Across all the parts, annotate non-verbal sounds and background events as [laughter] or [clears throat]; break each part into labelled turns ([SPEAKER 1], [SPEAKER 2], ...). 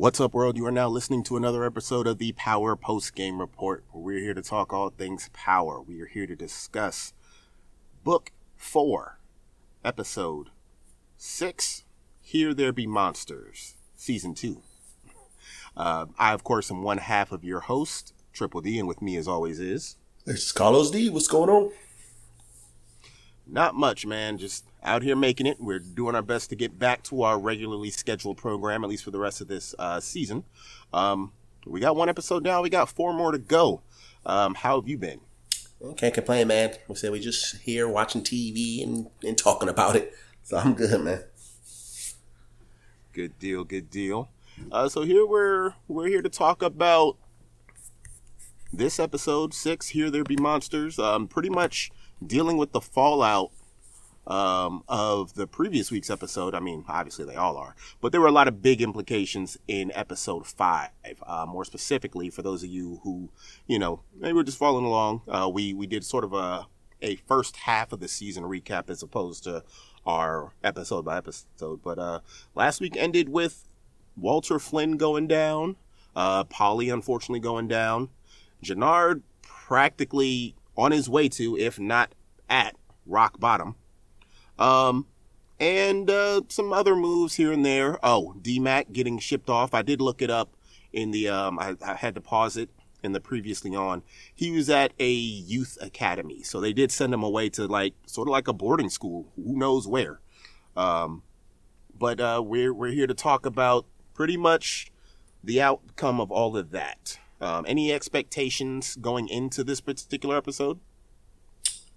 [SPEAKER 1] What's up, world? You are now listening to another episode of the Power Post Game Report. We're here to talk all things power. We are here to discuss Book 4, Episode 6 Here There Be Monsters, Season 2. Uh, I, of course, am one half of your host, Triple D, and with me, as always, is.
[SPEAKER 2] This is Carlos D. What's going on?
[SPEAKER 1] Not much, man. Just out here making it. We're doing our best to get back to our regularly scheduled program, at least for the rest of this uh, season. Um, we got one episode down. We got four more to go. Um, how have you been?
[SPEAKER 2] Can't complain, man. We said we just here watching TV and, and talking about it. So I'm good, man.
[SPEAKER 1] Good deal. Good deal. Uh, so here we're we're here to talk about this episode six. Here there be monsters. Um, pretty much dealing with the fallout um, of the previous week's episode. I mean, obviously they all are, but there were a lot of big implications in episode five. Uh, more specifically, for those of you who, you know, maybe we're just following along, uh, we we did sort of a a first half of the season recap as opposed to our episode by episode. But uh, last week ended with Walter Flynn going down, uh, Polly unfortunately going down, Jenard practically on his way to, if not at, rock bottom. Um, and uh, some other moves here and there. Oh, DMAC getting shipped off. I did look it up in the. Um, I, I had to pause it in the previously on. He was at a youth academy, so they did send him away to like sort of like a boarding school. Who knows where? Um, but uh, we're we're here to talk about pretty much the outcome of all of that. Um, any expectations going into this particular episode?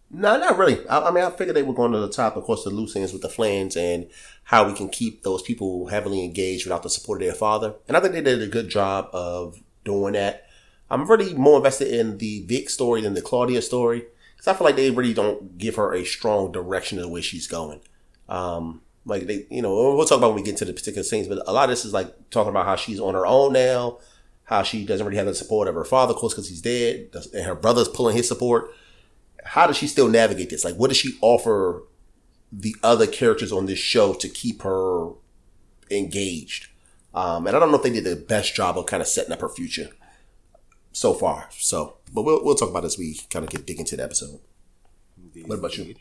[SPEAKER 2] No, not really. I, I, mean, I figured they were going to the top, of course, the loose ends with the Flynns and how we can keep those people heavily engaged without the support of their father. And I think they did a good job of doing that. I'm really more invested in the Vic story than the Claudia story because I feel like they really don't give her a strong direction of the way she's going. Um, like they, you know, we'll talk about when we get to the particular scenes, but a lot of this is like talking about how she's on her own now, how she doesn't really have the support of her father, of course, because he's dead, and her brother's pulling his support how does she still navigate this? Like, what does she offer the other characters on this show to keep her engaged? Um, and I don't know if they did the best job of kind of setting up her future so far. So, but we'll we'll talk about as we kind of get dig into the episode. Indeed, what about
[SPEAKER 1] you?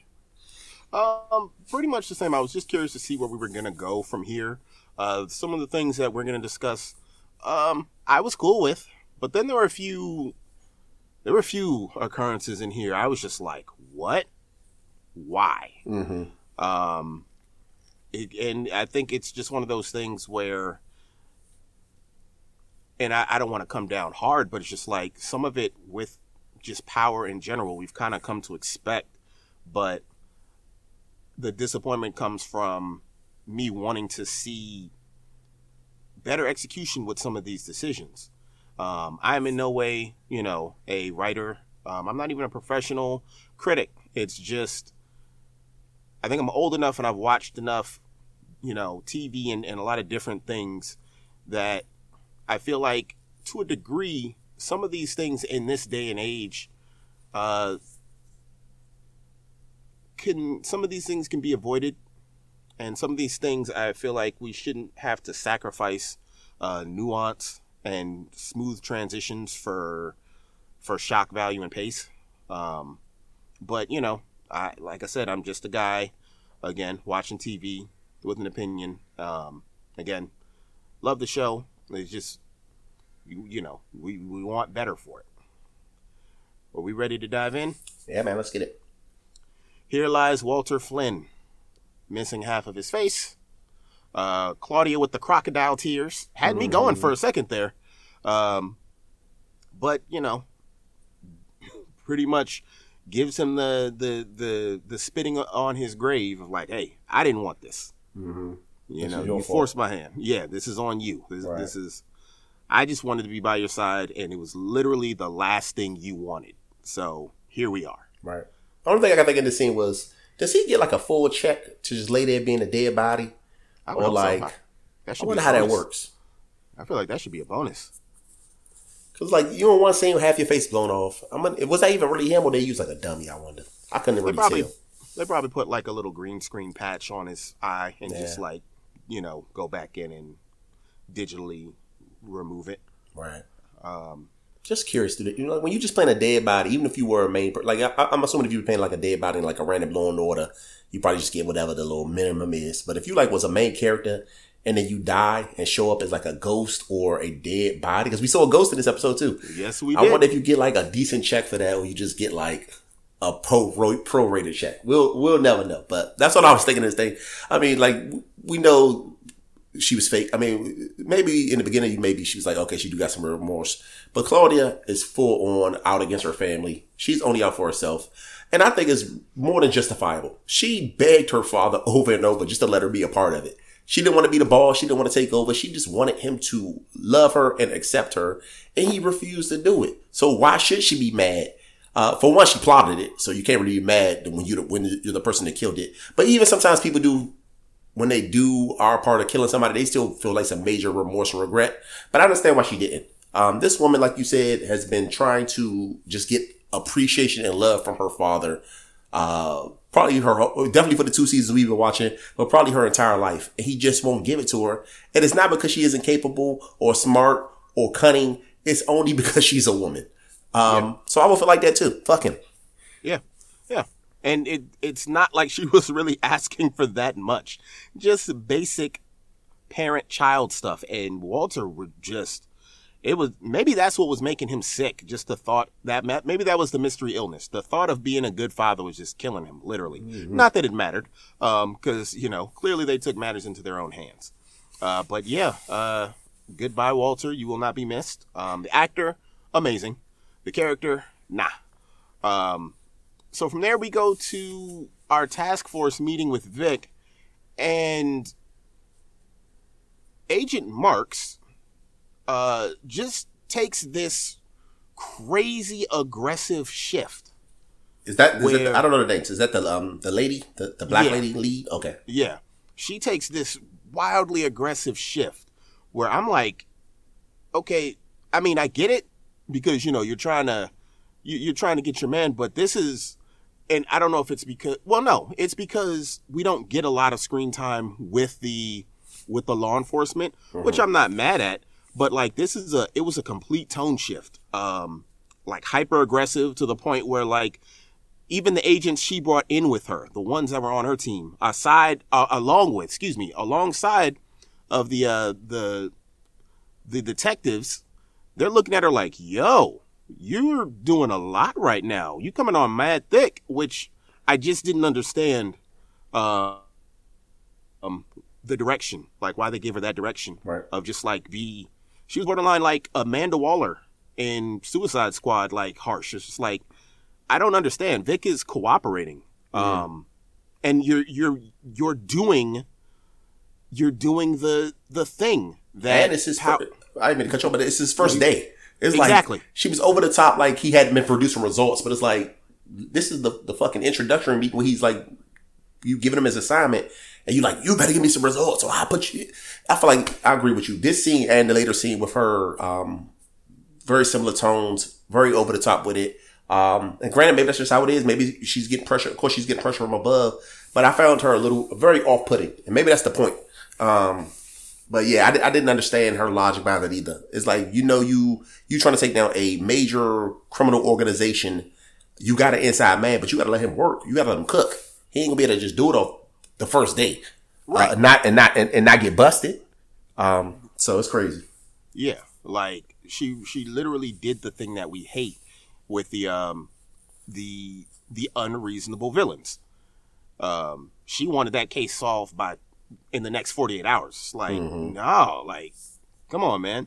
[SPEAKER 1] Um, pretty much the same. I was just curious to see where we were gonna go from here. Uh, some of the things that we're gonna discuss, um, I was cool with, but then there were a few there were a few occurrences in here. I was just like, what? Why? Mm-hmm. Um, it, and I think it's just one of those things where, and I, I don't want to come down hard, but it's just like some of it with just power in general, we've kind of come to expect, but the disappointment comes from me wanting to see better execution with some of these decisions. Um, I am in no way, you know, a writer. Um, I'm not even a professional critic. It's just, I think I'm old enough and I've watched enough, you know, TV and, and a lot of different things that I feel like to a degree, some of these things in this day and age, uh, can, some of these things can be avoided. And some of these things I feel like we shouldn't have to sacrifice, uh, nuance and smooth transitions for for shock value and pace. Um, but you know, I like I said, I'm just a guy again watching TV with an opinion. Um, again, love the show. It's just you, you know we we want better for it. Are we ready to dive in?
[SPEAKER 2] Yeah, man, let's get it.
[SPEAKER 1] Here lies Walter Flynn, missing half of his face uh, Claudia with the crocodile tears had mm-hmm. me going for a second there. Um, but you know, pretty much gives him the the the the spitting on his grave of like, hey, I didn't want this. Mm-hmm. You this know, you fault. forced my hand. Yeah, this is on you. This, right. this is. I just wanted to be by your side, and it was literally the last thing you wanted. So here we are.
[SPEAKER 2] Right. The only thing I can think in the scene was, does he get like a full check to just lay there being a dead body? I or like, so. I, I wonder how that works.
[SPEAKER 1] I feel like that should be a bonus.
[SPEAKER 2] Cause like you don't want to see half your face blown off. I'm gonna, was that even really him or they use like a dummy? I wonder. I couldn't really
[SPEAKER 1] they probably,
[SPEAKER 2] tell.
[SPEAKER 1] They probably put like a little green screen patch on his eye and yeah. just like you know go back in and digitally remove it.
[SPEAKER 2] Right.
[SPEAKER 1] Um,
[SPEAKER 2] Just curious, dude. You know, like when you just playing a dead body, even if you were a main, like I, I'm assuming if you were playing like a dead body in like a random Law and Order, you probably just get whatever the little minimum is. But if you like was a main character and then you die and show up as like a ghost or a dead body, because we saw a ghost in this episode too.
[SPEAKER 1] yes, we
[SPEAKER 2] I wonder if you get like a decent check for that, or you just get like a pro pro rated check. We'll we'll never know. But that's what I was thinking. This thing. I mean, like we know she was fake. I mean, maybe in the beginning, maybe she was like, okay, she do got some remorse. But Claudia is full on out against her family. She's only out for herself. And I think it's more than justifiable. She begged her father [laughs] over and over just to let her be a part of it. She didn't want to be the boss. She didn't want to take over. She just wanted him to love her and accept her. And he refused to do it. So why should she be mad? Uh, for one, she plotted it. So you can't really be mad when you when you're the person that killed it. But even sometimes people do when they do are part of killing somebody, they still feel like some major remorse or regret. But I understand why she didn't. Um, this woman, like you said, has been trying to just get appreciation and love from her father. Uh, probably her, definitely for the two seasons we've been watching, but probably her entire life. And he just won't give it to her. And it's not because she isn't capable or smart or cunning. It's only [laughs] because she's a woman. Um, so I would feel like that too. Fuck him.
[SPEAKER 1] Yeah, yeah, and it it's not like she [laughs] was really asking for that much. Just basic parent-child stuff, and Walter would just. It was maybe that's what was making him sick. Just the thought that maybe that was the mystery illness. The thought of being a good father was just killing him, literally. Not that it mattered, Um, because you know clearly they took matters into their own hands. Uh, but yeah, uh, goodbye, Walter. You will not be missed. Um, the actor, amazing. The character, nah. Um, so from there we go to our task force meeting with Vic, and Agent Marks uh, just takes this crazy aggressive shift.
[SPEAKER 2] Is that, is
[SPEAKER 1] Where-
[SPEAKER 2] that I don't know the names. Is that the um the lady, the, the black
[SPEAKER 1] Yeah.
[SPEAKER 2] lady lead? Okay.
[SPEAKER 1] Yeah. She takes this wildly aggressive shift where I'm like, okay, I mean, I get it because, you know, you're trying to, you, you're trying to get your man, but this is, and I don't know if it's because, well, no, it's because we don't get a lot of screen time with the, with the law enforcement, which I'm not mad at, but like this is a, it was a complete tone shift. Um, like hyper aggressive to the point where like even the agents she brought in with her, the ones that were on her team, aside, uh, along with, excuse me, alongside of the uh, the the detectives, they're looking at her like, "Yo, you're doing a lot right now. You coming on mad thick," which I just didn't understand. Uh, um, the direction, like why they gave her that direction
[SPEAKER 2] Right.
[SPEAKER 1] of just like be, she was borderline like Amanda Waller in Suicide Squad, like harsh. It's just like I don't understand. Vic is cooperating. Um and you're you're you're doing you're doing the the thing that
[SPEAKER 2] And it's his.
[SPEAKER 1] how-
[SPEAKER 2] I didn't mean to cut you off, but it's his first day. It's
[SPEAKER 1] Exactly.
[SPEAKER 2] like she was over the top, like he hadn't been producing results. But it's like this is the the fucking introductory meeting where he's like, you giving him his assignment, and you like, you better give me some results, or I'll put you. I feel like I agree with you. This scene and the later scene with her, um, very similar tones, very over the top with it. Um, and granted, maybe that's just how it is. Maybe she's getting pressure. Of course, she's getting pressure from above. But I found her a little very off putting, and maybe that's the point. Um, but yeah, I, I didn't understand her logic behind it either. It's like you know you you trying to take down a major criminal organization. You got an inside man, but you got to let him work. You got to let him cook. He ain't gonna be able to just do it off the first day, uh, not and not and, and not get busted. Um, so it's crazy.
[SPEAKER 1] Yeah, like she she literally did the thing that we hate with the um the the unreasonable villains. Um, she wanted that case solved by in the next forty eight hours. Like no, like come on, man.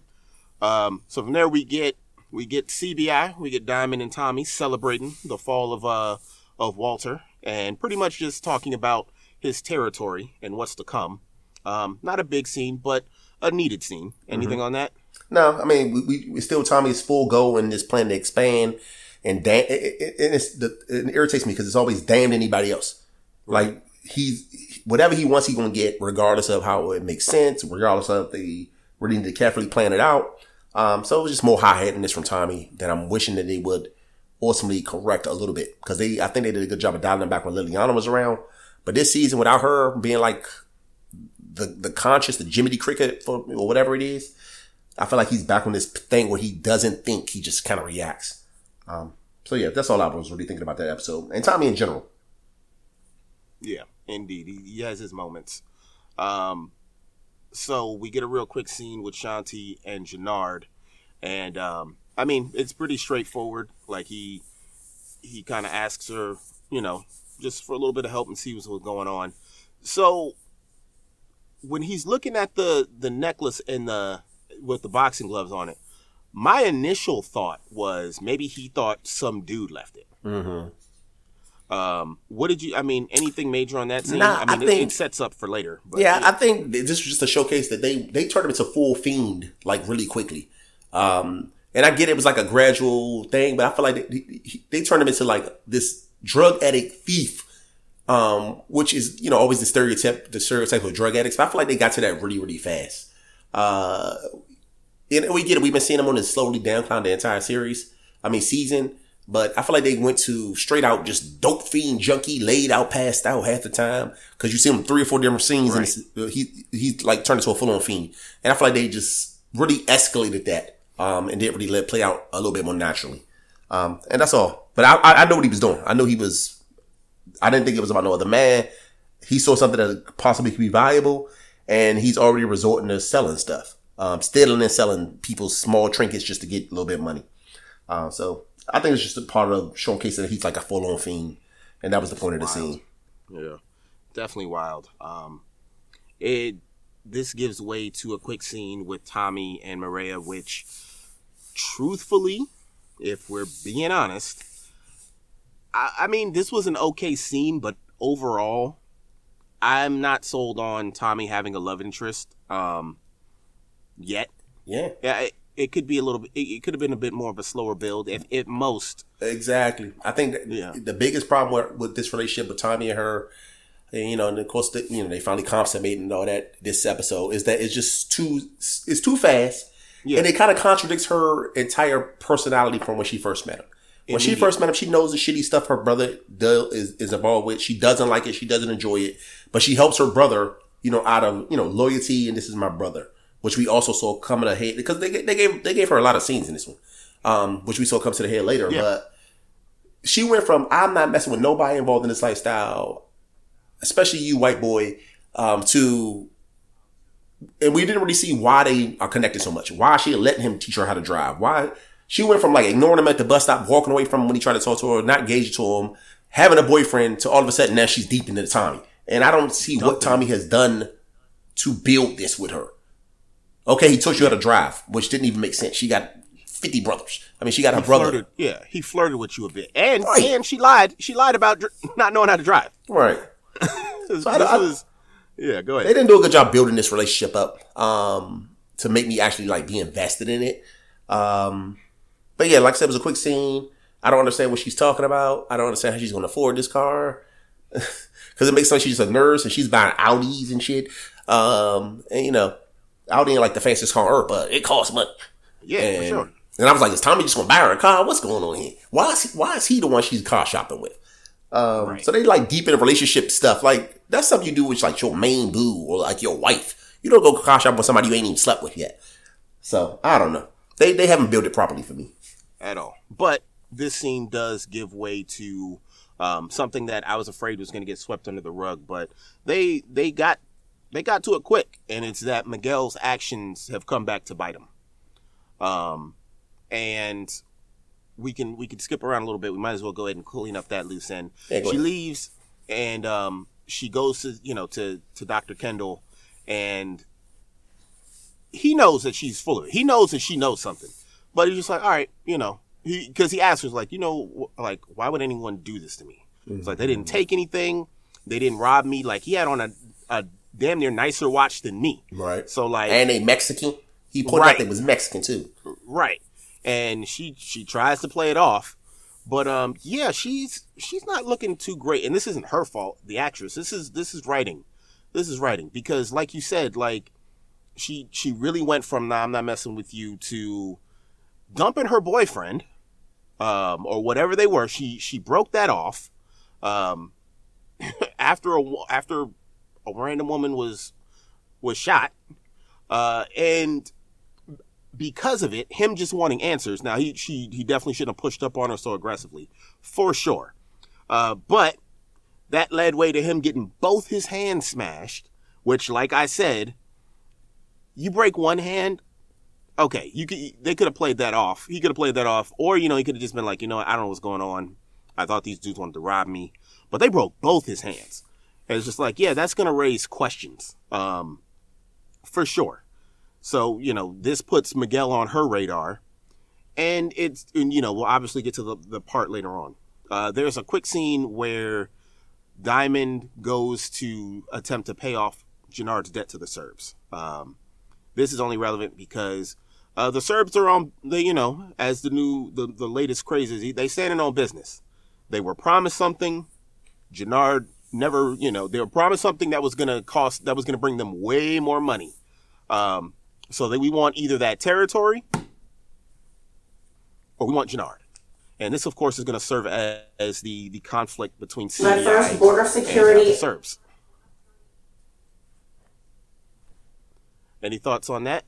[SPEAKER 1] Um, so from there we get we get CBI, we get Diamond and Tommy celebrating the fall of uh of Walter and pretty much just talking about his territory and what's to come. Um, not a big scene, but a needed scene. Anything on that?
[SPEAKER 2] No, I mean we, we, we still Tommy's full go and this plan to expand, and damn, it, it, it, it's the, it irritates me because it's always damned anybody else. Like he's whatever he wants, he's gonna get, regardless of how it makes sense, regardless of the really need to carefully plan it out. Um, so it was just more high headedness from Tommy that I'm wishing that they would ultimately correct a little bit because they, I think they did a good job of dialing back when Liliana was around. But this season, without her being like the the conscious, the Jiminy Cricket for or whatever it is, I feel like he's back on this thing where he doesn't think, he just kind of reacts. Um, so yeah, that's all I was really thinking about that episode and Tommy in general.
[SPEAKER 1] Yeah, indeed, he, he has his moments. Um, so we get a real quick scene with Shanti and Jenard, and um, I mean it's pretty straightforward. Like he he kind of asks her, you know, just for a little bit of help and see what's going on. So when he's looking at the the necklace and the with the boxing gloves on it, my initial thought was maybe he thought some dude left it.
[SPEAKER 2] Mm-hmm.
[SPEAKER 1] Um, what did you? I mean, anything major on that scene?
[SPEAKER 2] Nah,
[SPEAKER 1] I mean,
[SPEAKER 2] I
[SPEAKER 1] it-
[SPEAKER 2] think-
[SPEAKER 1] it, sets up for later. But
[SPEAKER 2] yeah,
[SPEAKER 1] it-
[SPEAKER 2] I think this was just a showcase that they they turned him into full fiend like really quickly. Um, and I get it was like a gradual thing, but I feel like they, they, they turned him into like this drug addict thief, um, which is you know always the stereotype the stereotype of drug addicts. But I feel like they got to that really really fast. Uh, and we get it. We've been seeing him on this slowly downcline the entire series. I mean season. But I feel like they went to straight out just dope fiend junkie, laid out, passed out half the time. Cause you see him three or four different scenes and
[SPEAKER 1] Right.
[SPEAKER 2] it's- he, he like turned into a full on fiend. And I feel like they just really escalated that. Um, and didn't really let it play out a little bit more naturally. Um, and that's all. But I, I, I know what he was doing. I know he was, I didn't think it was about no other man. He saw something that possibly could be valuable and he's already resorting to selling stuff. Um, stealing and selling people's small trinkets just to get a little bit of money. Uh, so I think it's just a part of showcasing that he's like a full on fiend, and that was the point of the scene.
[SPEAKER 1] Yeah, definitely wild. Um, it this gives way to a quick scene with Tommy and Mireya, which, truthfully, if we're being honest, I, I mean this was an okay scene, but overall, I'm not sold on Tommy having a love interest. Um, yet,
[SPEAKER 2] Yeah,
[SPEAKER 1] yeah, it, it could be a little bit. It, could have been a bit more of a slower build, if at most.
[SPEAKER 2] exactly. I think that
[SPEAKER 1] Yeah.
[SPEAKER 2] the biggest problem with, with this relationship with Tommy and her, and, you know, and of course, the, you know, they finally consummated and all that this episode is that it's just too it's too fast,
[SPEAKER 1] Yeah.
[SPEAKER 2] and it kind of contradicts her entire personality from when she first met him. When she first met him, she knows the shitty stuff her brother does, is, is involved with. She doesn't like it. She doesn't enjoy it, but she helps her brother, you know, out of, you know, loyalty. And this is my brother, which we also saw come to head because they, they gave, they gave her a lot of scenes in this one, um, which we saw come to the head later.
[SPEAKER 1] Yeah.
[SPEAKER 2] But she went from, I'm not messing with nobody involved in this lifestyle, especially you, white boy, um, to, and we didn't really see why they are connected so much. Why she letting him teach her how to drive. Why she went from like ignoring him at the bus stop, walking away from him when he tried to talk to her, not engaging to him, having a boyfriend, to all of a sudden now she's deep into Tommy. And I don't see what Tommy has done to build this with her. Okay, he taught you how to drive, which didn't even make sense. She got 50 brothers. I mean, she got her brother.
[SPEAKER 1] Flirted, yeah, he flirted with you a bit, and
[SPEAKER 2] Right.
[SPEAKER 1] and she lied. She lied about dr- not knowing how to drive.
[SPEAKER 2] Right. [laughs]
[SPEAKER 1] This,
[SPEAKER 2] I- I-
[SPEAKER 1] was, yeah. Go ahead.
[SPEAKER 2] they didn't do a good job building this relationship up um, to make me actually like be invested in it. Um, but yeah, like I said, it was a quick scene. I don't understand what she's talking about. I don't understand how she's going to afford this car [laughs] because it makes sense she's a nurse and she's buying Audis and shit. Um, and you know, Audi ain't like the fanciest car on earth, but it costs money.
[SPEAKER 1] Yeah,
[SPEAKER 2] and,
[SPEAKER 1] for sure.
[SPEAKER 2] and I was like, is Tommy just going to buy her a car? What's going on here? Why is he, why is he the one she's car shopping with? Um,
[SPEAKER 1] Right.
[SPEAKER 2] So they like deep in the relationship stuff. Like that's something you do with like your main boo or like your wife. You don't go car shopping with somebody you ain't even slept with yet. So I don't know. They they haven't built it properly for me.
[SPEAKER 1] at all. But this scene does give way to um, something that I was afraid was going to get swept under the rug. But they they got they got to it quick, and it's that Miguel's actions have come back to bite him. Um, and we can we can skip around a little bit. We might as well go ahead and clean up that loose end.
[SPEAKER 2] Yeah,
[SPEAKER 1] she leaves, and um, she goes to you know to to Doctor Kendall, and he knows that she's full of it. He knows that she knows something, but he's just like, all right, you know, because he, asks her like, you know, like why would anyone do this to me? It's like they didn't take anything, they didn't rob me. Like he had on a a damn near nicer watch than me.
[SPEAKER 2] Right.
[SPEAKER 1] So like,
[SPEAKER 2] And they Mexican. He pointed
[SPEAKER 1] Right.
[SPEAKER 2] out they was Mexican too.
[SPEAKER 1] right, and she she tries to play it off, but um, yeah, she's she's not looking too great, and this isn't her fault. The actress, this is this is writing, this is writing because like you said, like she she really went from nah, I'm not messing with you to dumping her boyfriend, um, or whatever they were. She she broke that off, um, [laughs] after a wo- after a random woman was was shot, uh, and because of it, him just wanting answers. Now he she he definitely shouldn't have pushed up on her so aggressively, for sure. Uh, but that led way to him getting both his hands smashed, which, like I said, you break one hand, okay, you could they could have played that off. He could have played that off, or you know, he could have just been like, you know, I don't know what's going on. I thought these dudes wanted to rob me, but they broke both his hands. And it's just like, yeah, that's gonna raise questions, um, for sure. So you know, this puts Miguel on her radar, and it's and, you know we'll obviously get to the the part later on. Uh, there's a quick scene where Diamond goes to attempt to pay off Jenard's debt to the Serbs. Um, this is only relevant because uh, the Serbs are on the, you know, as the new, the, the latest crazes, they standing on business. They were promised something. Jenard never, you know, they were promised something that was going to cost, that was going to bring them way more money. Um, so that we want either that territory or we want Jenard. And this, of course, is going to serve as, as, the, the conflict between
[SPEAKER 3] CBI My first border security and
[SPEAKER 1] the Serbs. Any thoughts on that?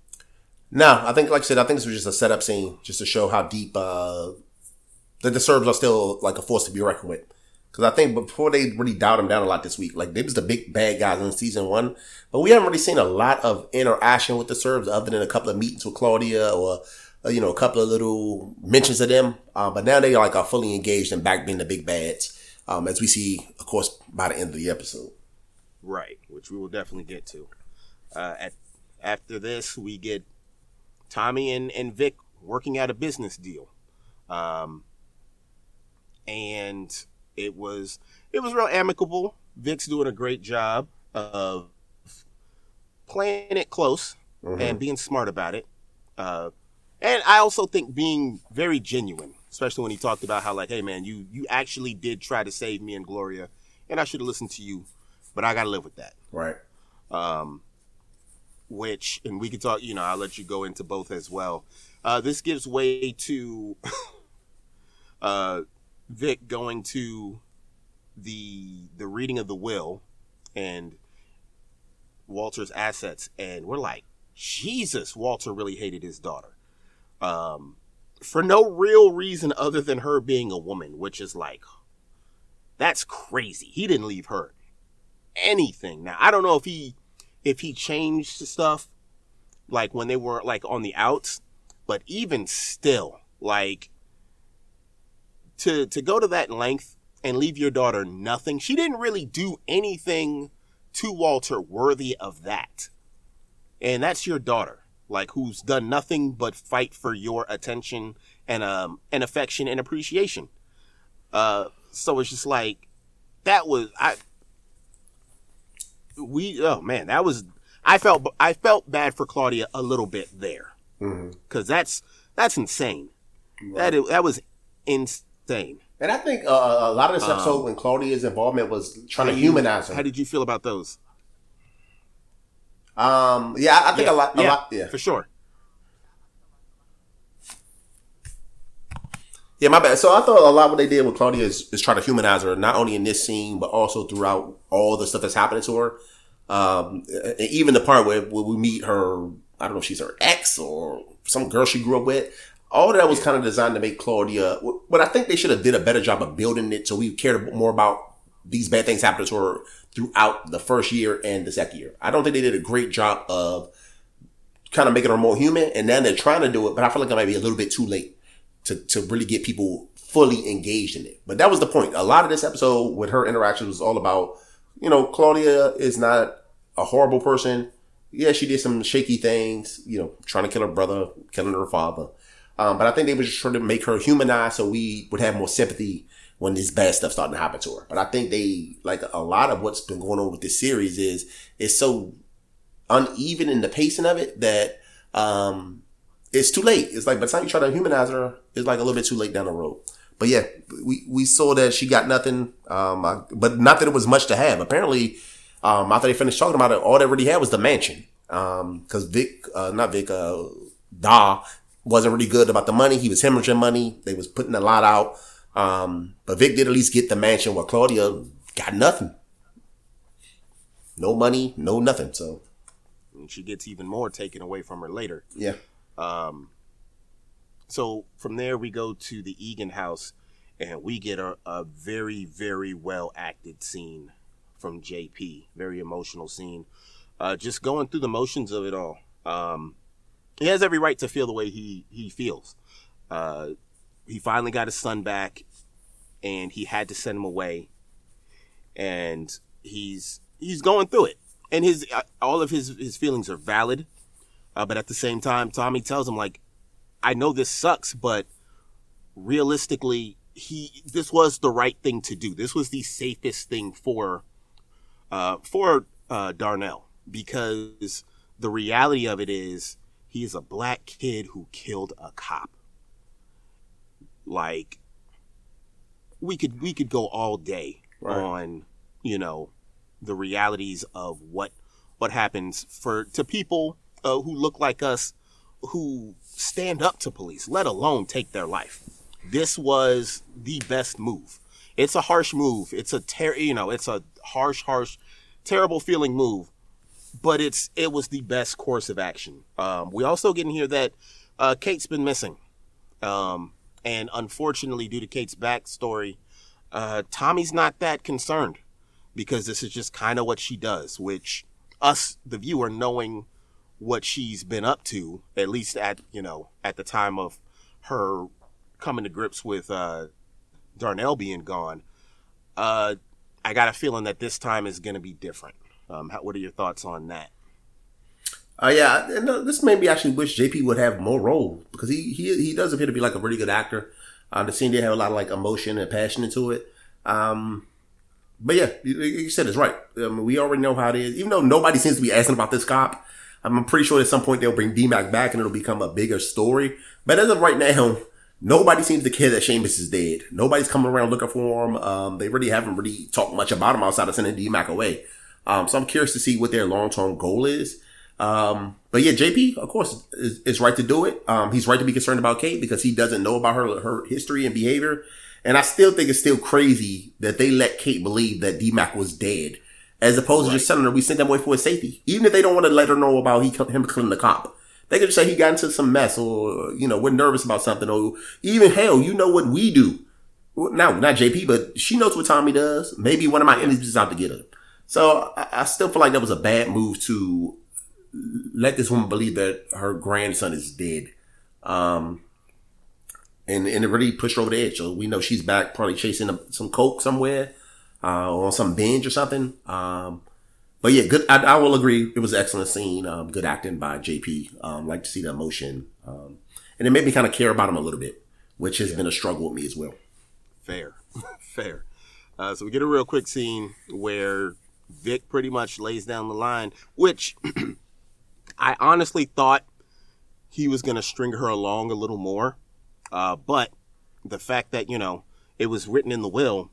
[SPEAKER 2] No, I think, like I said, I think this was just a setup scene just to show how deep uh, that the Serbs are still like a force to be reckoned with. Because I think before they really dialed them down a lot this week, like they was the big bad guys in season one, but we haven't really seen a lot of interaction with the Serbs other than a couple of meetings with Claudia or uh, you know a couple of little mentions of them. Uh, but now they like are fully engaged and back being the big bads, um, as we see, of course, by the end of the episode.
[SPEAKER 1] Right, which we will definitely get to. Uh, at after this, we get Tommy and, and Vic working out a business deal. Um, and it was it was real amicable. Vic's doing a great job of playing it close mm-hmm. and being smart about it. Uh, and I also think being very genuine, especially when he talked about how like, hey man, you you actually did try to save me and Gloria, and I should have listened to you, but I got to live with that.
[SPEAKER 2] Right.
[SPEAKER 1] Um, which, and we can talk, you know, I'll let you go into both as well. Uh, this gives way to [laughs] uh, Vic going to the the reading of the will and Walter's assets, and we're like, Jesus, Walter really hated his daughter. Um, for no real reason other than her being a woman, which is like, that's crazy. He didn't leave her anything. Now, I don't know if he if he changed stuff like when they were like on the outs, but even still, like to to go to that length and leave your daughter nothing. She didn't really do anything to Walter worthy of that. And that's your daughter, like who's done nothing but fight for your attention and um and affection and appreciation. Uh so it's just like that was I we oh man, that was I felt I felt bad for Claudia a little bit there because mm-hmm. that's that's insane. Right. That that was insane.
[SPEAKER 2] And I think uh, a lot of this episode um, when Claudia's involvement was trying to humanize her.
[SPEAKER 1] How did you feel about those?
[SPEAKER 2] Um, yeah, I think yeah, a lot, a
[SPEAKER 1] yeah,
[SPEAKER 2] lot, yeah,
[SPEAKER 1] for sure.
[SPEAKER 2] Yeah, my bad. So I thought a lot what they did with Claudia is, is try to humanize her, not only in this scene, but also throughout all the stuff that's happening to her. Um, even the part where, where we meet her, I don't know if she's her ex or some girl she grew up with. All that was kind of designed to make Claudia, but I think they should have did a better job of building it so we cared more about these bad things happening to her throughout the first year and the second year. I don't think they did a great job of kind of making her more human, and now they're trying to do it, but I feel like it might be a little bit too late to, to really get people fully engaged in it. But that was the point. A lot of this episode with her interactions was all about, you know, Claudia is not a horrible person. Yeah, she did some shaky things, you know, trying to kill her brother, killing her father. Um, but I think they were just trying to make her humanized so we would have more sympathy when this bad stuff starting to happen to her. But I think they, like a lot of what's been going on with this series is, it's so uneven in the pacing of it that, um, it's too late. It's like by the time you try to humanize her, it's like a little bit too late down the road. But yeah, we, we saw that she got nothing, um, I, but not that it was much to have. Apparently, um, after they finished talking about it, all they really had was the mansion. Um, cause Vic, uh, not Vic, uh, Da wasn't really good about the money. He was hemorrhaging money. They was putting a lot out. Um, but Vic did at least get the mansion while Claudia got nothing. No money, no nothing. So
[SPEAKER 1] and she gets even more taken away from her later.
[SPEAKER 2] Yeah.
[SPEAKER 1] Um, so from there we go to the Egan house, and we get a, a very very well acted scene from JP. Very emotional scene. Uh, just going through the motions of it all. Um, he has every right to feel the way he he feels. Uh, he finally got his son back, and he had to send him away, and he's he's going through it, and his uh, all of his his feelings are valid, uh, but at the same time, Tommy tells him like, I know this sucks, but realistically, he this was the right thing to do. This was the safest thing for uh, for uh, Darnell because the reality of it is he is a black kid who killed a cop. Like we could we could go all day
[SPEAKER 2] Right.
[SPEAKER 1] on you know the realities of what what happens for to people uh, who look like us who stand up to police, let alone take their life. This was the best move. It's a harsh move. It's a ter- you know, it's a harsh, harsh, terrible feeling move, but it's it was the best course of action. Um, we also get in here that uh, Kate's been missing, um, and unfortunately, due to Kate's backstory, uh, Tommy's not that concerned because this is just kind of what she does. Which us, the viewer, knowing what she's been up to, at least at you know at the time of her coming to grips with uh, Darnell being gone, uh, I got a feeling that this time is going to be different. Um, how, what are your thoughts on that?
[SPEAKER 2] Uh, yeah, and uh, this made me actually wish JP would have more roles because he he he does appear to be like a really good actor. Uh, the scene did have a lot of like emotion and passion into it. Um, but yeah, you, you said it's right. I mean, we already know how it is. Even though nobody seems to be asking about this cop, I'm pretty sure at some point they'll bring D-Mac back and it'll become a bigger story. But as of right now, nobody seems to care that Seamus is dead. Nobody's coming around looking for him. Um, they really haven't really talked much about him outside of sending D-Mac away. Um, so I'm curious to see what their long-term goal is. Um, but yeah, JP, of course, is, is right to do it. Um, he's right to be concerned about Kate because he doesn't know about her, her history and behavior. And I still think it's still crazy that they let Kate believe that D-Mac was dead as opposed to just telling her we sent them away for his safety. Even if they don't want to let her know about he, him killing the cop. They could just say he got into some mess or, you know, we're nervous about something or even hell, you know what we do. Now, not JP, but she knows what Tommy does. Maybe one of my enemies is out to get her. So I, I still feel like that was a bad move to let this woman believe that her grandson is dead. Um, and, and it really pushed her over the edge. So we know she's back probably chasing a, some coke somewhere, uh, or on some binge or something. Um, but yeah, good. I, I will agree. It was an excellent scene. Um, good acting by JP. Um, like to see the emotion. Um, and it made me kind of care about him a little bit, which has been a struggle with me as well.
[SPEAKER 1] Fair, [laughs] fair. Uh, so we get a real quick scene where Vic pretty much lays down the line, which [clears throat] I honestly thought he was going to string her along a little more. Uh, but the fact that, you know, it was written in the will,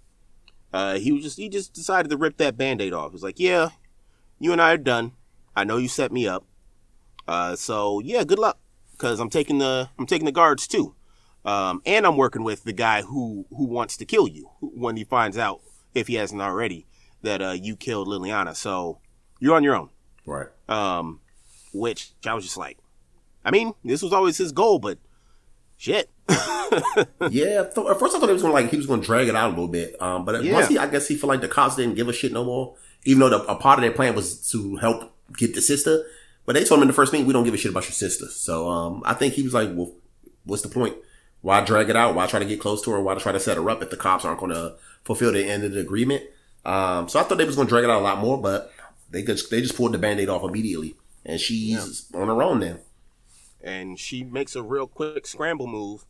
[SPEAKER 1] uh, he was just, he just decided to rip that band-aid off. He was like, yeah, you and I are done. I know you set me up. Uh, so yeah, good luck. Cause I'm taking the, I'm taking the guards too. Um, and I'm working with the guy who, who wants to kill you when he finds out, if he hasn't already, that, uh, you killed Liliana. So you're on your own.
[SPEAKER 2] Right.
[SPEAKER 1] Um, which I was just like, I mean, this was always his goal, but shit. [laughs]
[SPEAKER 2] yeah, thought- at first I thought he was gonna like he was gonna drag it out a little bit. Um, but
[SPEAKER 1] Yeah.
[SPEAKER 2] once he, I guess he felt like the cops didn't give a shit no more. Even though the, a part of their plan was to help get the sister, but they told him in the first meeting we don't give a shit about your sister. So um, I think he was like, well, what's the point? Why drag it out? Why try to get close to her? Why try to set her up if the cops aren't going to fulfill the end of the agreement? Um, so I thought they was going to drag it out a lot more, but they just they just pulled the band-aid off immediately, and she's on her own now.
[SPEAKER 1] and she makes a real quick scramble move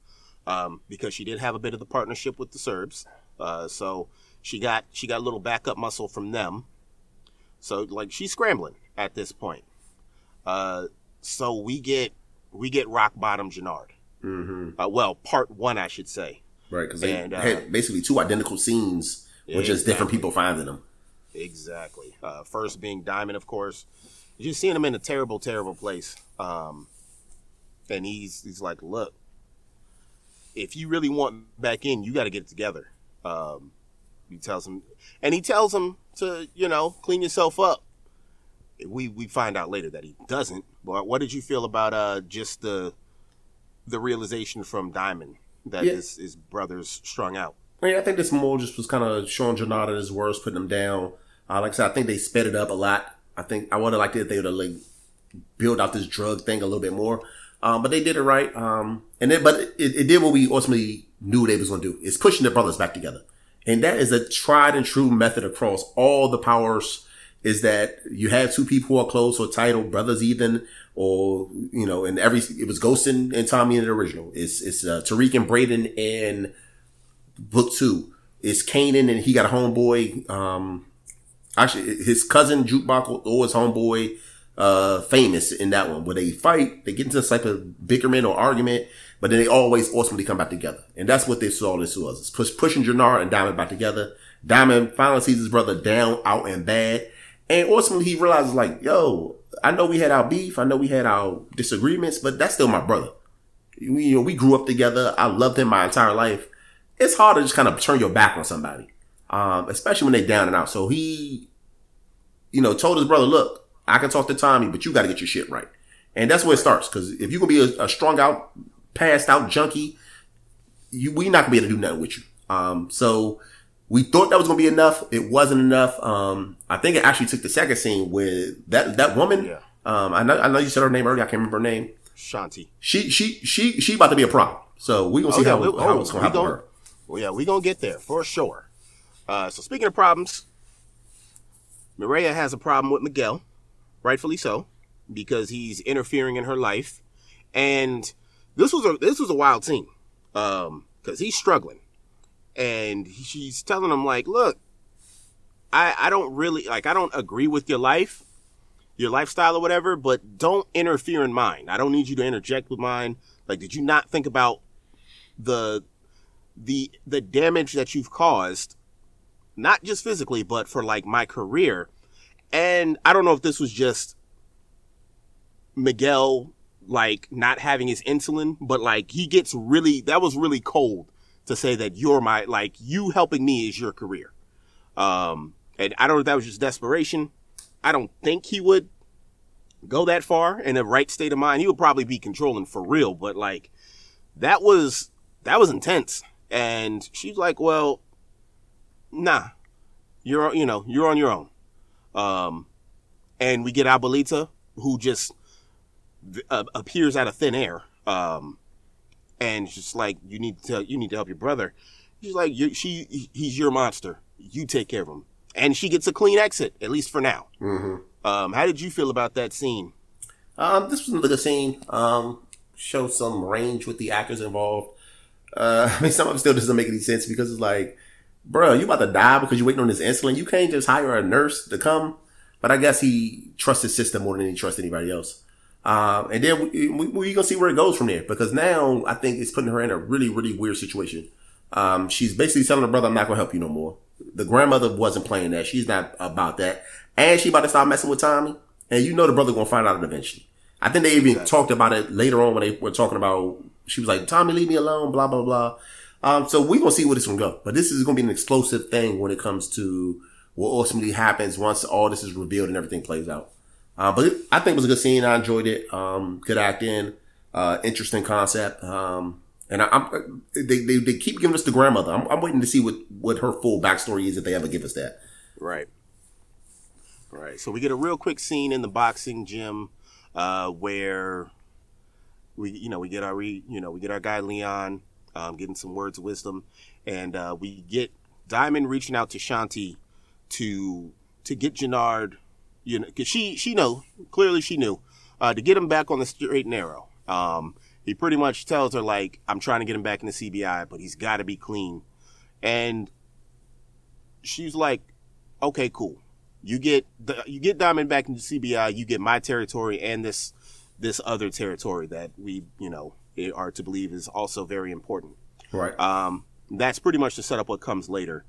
[SPEAKER 1] um, because she did have a bit of the partnership with the Serbs. Uh, so she got she got a little backup muscle from them. So like she's scrambling at this point. Uh, so we get we get rock bottom Jenard.
[SPEAKER 2] Mm-hmm.
[SPEAKER 1] Uh, well, part one, I should say.
[SPEAKER 2] Right, because they
[SPEAKER 1] And, uh,
[SPEAKER 2] had basically two identical scenes with is different people finding them.
[SPEAKER 1] Exactly. Uh, first being Diamond, of course. You're just seeing him in a terrible, terrible place. Um, and he's he's like, look, if you really want back in, you got to get it together. Um, he tells him, and he tells him to, you know, clean yourself up. We we find out later that he doesn't. But what did you feel about uh just the the realization from Diamond that
[SPEAKER 2] Yeah.
[SPEAKER 1] his, his brother's strung out.
[SPEAKER 2] I mean, I think this more just was kind of showing Janata at his worst, putting him down. Uh, like I said, I think they sped it up a lot. I think I would have liked it if they would have like build out this drug thing a little bit more. Um, but they did it right. Um, and then, but it, it did what we ultimately knew they was going to do is pushing the brothers back together. And that is a tried and true method across all the powers is that you have two people who are close or title brothers even, or, you know, and every, it was Ghost and, and Tommy in the original. It's, it's, uh, Tariq and Brayden in book two. It's Kanan and he got a homeboy, um, actually his cousin Jukebox or his homeboy, uh, famous in that one where they fight, they get into some type of bickerment or argument, but then they always ultimately come back together. And that's what they saw this was. It's push, pushing Jenard and Diamond back together. Diamond finally sees his brother down, out and bad. And ultimately he realizes like, yo, I know we had our beef. I know we had our disagreements, but that's still my brother. We, you know, we grew up together. I loved him my entire life. It's hard to just kind of turn your back on somebody. Um, especially when they're down and out. So he, you know, told his brother, look, I can talk to Tommy, but you got to get your shit right. And that's where it starts. Cause if you're going to be a, a strung out, passed out junkie, you, we not gonna be able to do nothing with you. Um, so we thought that was gonna be enough. It wasn't enough. Um, I think it actually took the second scene with that, that woman.
[SPEAKER 1] Yeah.
[SPEAKER 2] Um, I know, I know you said her name earlier. I can't remember her name.
[SPEAKER 1] Shanti.
[SPEAKER 2] She, she, she, she about to be a problem. So we gonna see how,
[SPEAKER 1] we-
[SPEAKER 2] how
[SPEAKER 1] oh,
[SPEAKER 2] it's gonna happen her.
[SPEAKER 1] Well, yeah, we're gonna get there for sure. Uh, so speaking of problems, Mireya has a problem with Miguel, rightfully so, because he's interfering in her life, and this was a this was a wild scene, um, because he's struggling, and she's telling him like, look, I I don't really like I don't agree with your life, your lifestyle or whatever, but don't interfere in mine. I don't need you to interject with mine. Like, did you not think about the the the damage that you've caused not just physically but for like my career. And i don't know if this was just miguel like not having his insulin but like he gets really that was really cold to say that you're my like you helping me is your career. Um and i don't know if that was just desperation. I don't think he would go that far in a right state of mind. He would probably be controlling for real but like that was that was intense and she's like well nah you're you know you're on your own. Um and we get abuelita who just uh, appears out of thin air. Um and just like you need to you need to help your brother. She's like you she he's your monster. You take care of him. And she gets a clean exit at least for now. Um how did you feel about that scene?
[SPEAKER 2] Um, this was another good scene. Um, showed some range with the actors involved. Uh, [laughs] I mean, some of it still doesn't make any sense because it's like, bro, you about to die because you're waiting on this insulin. You can't just hire a nurse to come. But I guess he trusts his system more than he trusts anybody else. Um, and then we, we, we gonna see where it goes from there because now I think it's putting her in a really, really weird situation. Um, she's basically telling her brother, I'm not gonna help you no more. The grandmother wasn't playing that. She's not about that. And she about to start messing with Tommy. And you know the brother gonna find out eventually. I think they even talked about it later on when they were talking about, she was like, Tommy, leave me alone, blah, blah, blah. Um, so we're gonna see where this one go. But this is gonna be an explosive thing when it comes to what ultimately happens once all this is revealed and everything plays out. Uh, but it, I think it was a good scene. I enjoyed it. Um, good acting, uh, interesting concept. Um, and I, I'm, they, they, they keep giving us the grandmother. I'm, I'm waiting to see what, what her full backstory is if they ever give us that.
[SPEAKER 1] Right. Right. So we get a real quick scene in the boxing gym uh, where we, you know, we get our, you know, we get our guy Leon um, getting some words of wisdom, and uh, we get Diamond reaching out to Shanti to to get Jenard, you know, because she she know clearly she knew uh, to get him back on the straight and narrow. Um, he pretty much tells her like, I'm trying to get him back in the CBI, but he's got to be clean, and she's like, okay, cool. You get the, you get Diamond back into CBI. You get my territory and this this other territory that we you know are to believe is also very important.
[SPEAKER 2] Right.
[SPEAKER 1] Um, that's pretty much to set up what comes later.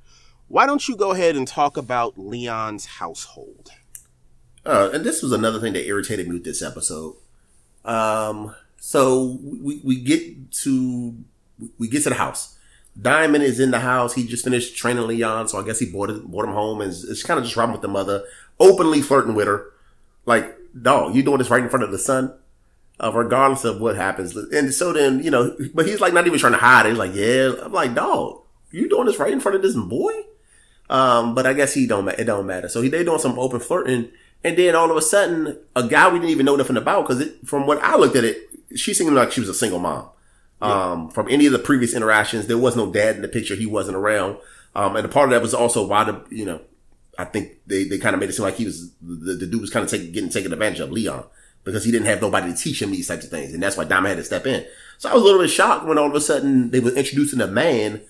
[SPEAKER 1] Why don't you go ahead and talk about Leon's household?
[SPEAKER 2] Uh, and this was another thing that irritated me with this episode. Um, so we, we get to we get to the house. Diamond is in the house. He just finished training Leon, so I guess he brought it, brought him home and is, is kind of just riding with the mother, openly flirting with her. Like, dog, you doing this right in front of the son, uh, regardless of what happens. And so then, you know, but he's like not even trying to hide it. He's like, yeah. I'm like, dog, you doing this right in front of this boy? Um, but I guess he don't, it don't matter. So he, they doing some open flirting. And then all of a sudden, a guy we didn't even know nothing about, cause it, from what I looked at it, she seemed like she was a single mom. Um, from any of the previous interactions, there was no dad in the picture. He wasn't around. Um, and a part of that was also why the, you know, I think they, they kind of made it seem like he was, the, the dude was kind of take, getting taken advantage of Leon because he didn't have nobody to teach him these types of things. And that's why Diamond had to step in. So I was a little bit shocked when all of a sudden they were introducing a man,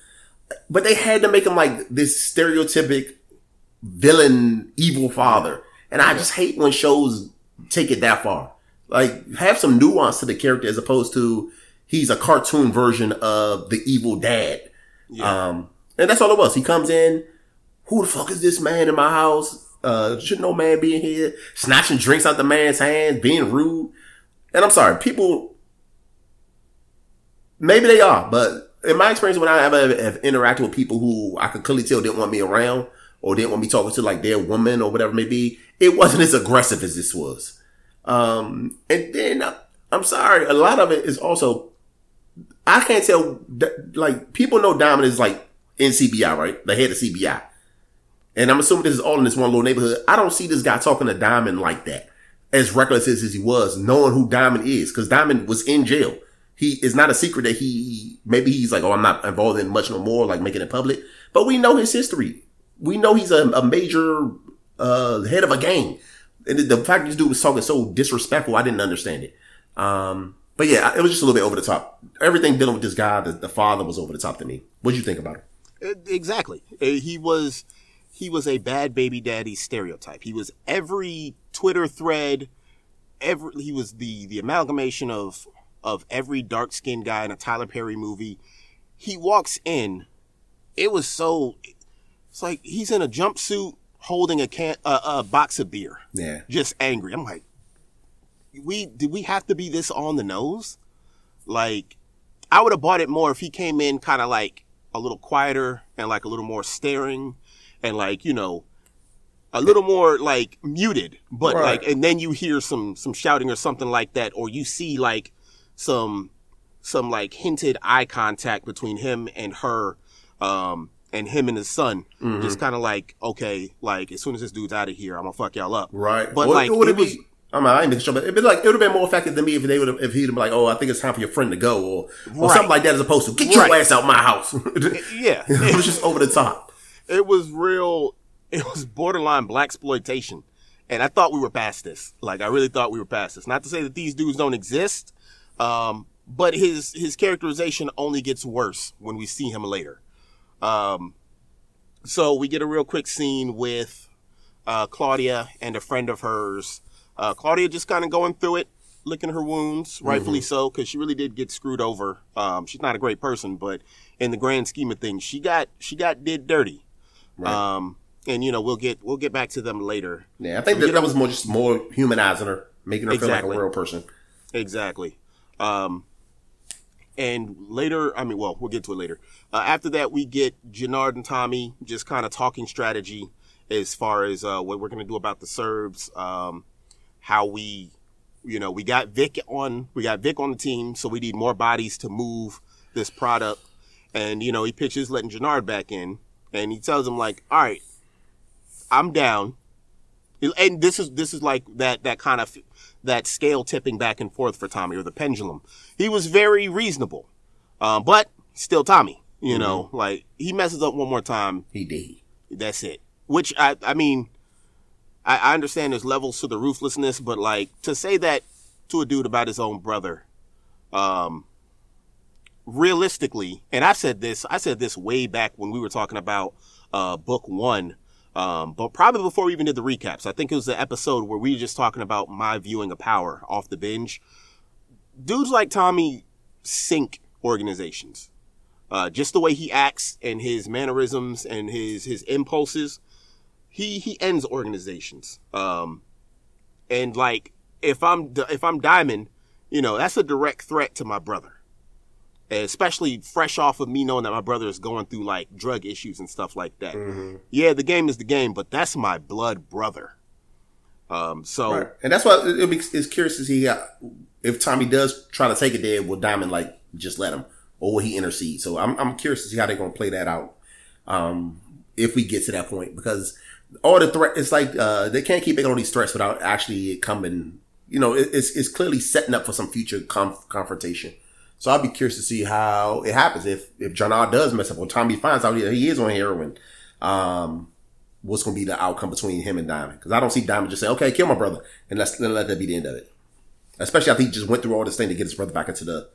[SPEAKER 2] but they had to make him like this stereotypic villain, evil father. And I just hate when shows take it that far. Like have some nuance to the character as opposed to he's a cartoon version of the evil dad.
[SPEAKER 1] Yeah.
[SPEAKER 2] Um, and that's all it was. He comes in. Who the fuck is this man in my house? Uh, should no man be in here? Snatching drinks out the man's hand, being rude. And I'm sorry, people, maybe they are, but in my experience, when I ever have interacted with people who I could clearly tell didn't want me around or didn't want me talking to like their woman or whatever it may be, it wasn't as aggressive as this was. Um, and then I'm sorry, a lot of it is also, I can't tell, like, people know Diamond is like in CBI, right? The head of CBI. And I'm assuming this is all in this one little neighborhood. I don't see this guy talking to Diamond like that, as reckless as as he was, knowing who Diamond is, because Diamond was in jail. He is not a secret that he maybe he's like, oh, I'm not involved in much no more, like making it public. But we know his history. We know he's a, a major uh, head of a gang. And the, fact this dude was talking so disrespectful, I didn't understand it. Um, but yeah, it was just a little bit over the top. Everything dealing with this guy, the, the father was over the top to me. What did you think about it?
[SPEAKER 1] Exactly. Uh, He was he was a bad baby daddy stereotype. He was every Twitter thread, every he was the the amalgamation of of every dark skinned guy in a Tyler Perry movie. He walks in, it was so it's like he's in a jumpsuit holding a can a, a box of beer,
[SPEAKER 2] Yeah.
[SPEAKER 1] just angry. I'm like, we did we have to be this on the nose? Like, I would have bought it more if he came in kind of like a little quieter and like a little more staring and like you know a little more like muted but
[SPEAKER 2] Right.
[SPEAKER 1] like and then you hear some some shouting or something like that or you see like some some like hinted eye contact between him and her um and him and his son
[SPEAKER 2] Mm-hmm.
[SPEAKER 1] just kind of like okay like as soon as this dude's out of here i'm gonna fuck y'all up
[SPEAKER 2] Right.
[SPEAKER 1] but
[SPEAKER 2] Or-
[SPEAKER 1] like it
[SPEAKER 2] it
[SPEAKER 1] was
[SPEAKER 2] I mean, I ain't been sure, but it'd be like, it would have been more effective than me if they would have, if he'd been like, oh, I think it's time for your friend to go or, or
[SPEAKER 1] Right.
[SPEAKER 2] something like that as opposed to get your
[SPEAKER 1] Right.
[SPEAKER 2] ass out my house. [laughs]
[SPEAKER 1] yeah
[SPEAKER 2] it was just over the top.
[SPEAKER 1] It was real it was borderline blaxploitation. And i thought we were past this. Like i really thought we were past this. Not to say that these dudes don't exist um, but his his characterization only gets worse when we see him later. Um, so we get a real quick scene with uh, claudia and a friend of hers. Uh, claudia just kind of going through it licking her wounds rightfully so because she really did get screwed over. Um, she's not a great person but in the grand scheme of things she got she got did dirty um, and you know we'll get we'll get back to them later.
[SPEAKER 2] Yeah, I think that, that was more just more humanizing her, making her feel like a real person.
[SPEAKER 1] Exactly. Um, and later, I mean, well, we'll get to it later. Uh, after that, we get Jenard and Tommy just kind of talking strategy as far as uh, what we're going to do about the Serbs, um, how we, you know, we got Vic on, we got Vic on the team, so we need more bodies to move this product. And you know, he pitches letting Jenard back in, and he tells him like, "All right, I'm down." And this is this is like that that kind of that scale tipping back and forth for Tommy or the pendulum. He was very reasonable, um, but still Tommy. You know, like he messes up one more time,
[SPEAKER 2] He did.
[SPEAKER 1] that's it. Which I, I mean, I, I understand there's levels to the ruthlessness, but like to say that to a dude about his own brother, um, realistically, and I said this, I said this way back when we were talking about uh, book one, um, but probably before we even did the recaps. I think it was the episode where we were just talking about my viewing of power off the binge. Dudes like Tommy sink organizations uh, just the way he acts and his mannerisms and his his impulses, he he ends organizations. Um, and like if I'm if I'm Diamond, you know that's a direct threat to my brother, especially fresh off of me knowing that my brother is going through like drug issues and stuff like that. Yeah, the game is the game, but that's my blood brother. Um, so
[SPEAKER 2] Right. And that's why it- it'll be, it's curious to see how, if Tommy does try to take it there, will Diamond like just let him, or will he intercede? So I'm I'm curious to see how they're gonna play that out. Um, if we get to that point, because all the threat, it's like uh, they can't keep making all these threats without actually it coming. You know, it, it's it's clearly setting up for some future conf- confrontation. So I'll be curious to see how it happens if if Jenard does mess up or Tommy finds out he is on heroin. Um, what's going to be the outcome between him and Diamond? Because I don't see Diamond just say, "Okay, kill my brother," and let's then let that be the end of it. Especially after he just went through all this thing to get his brother back into the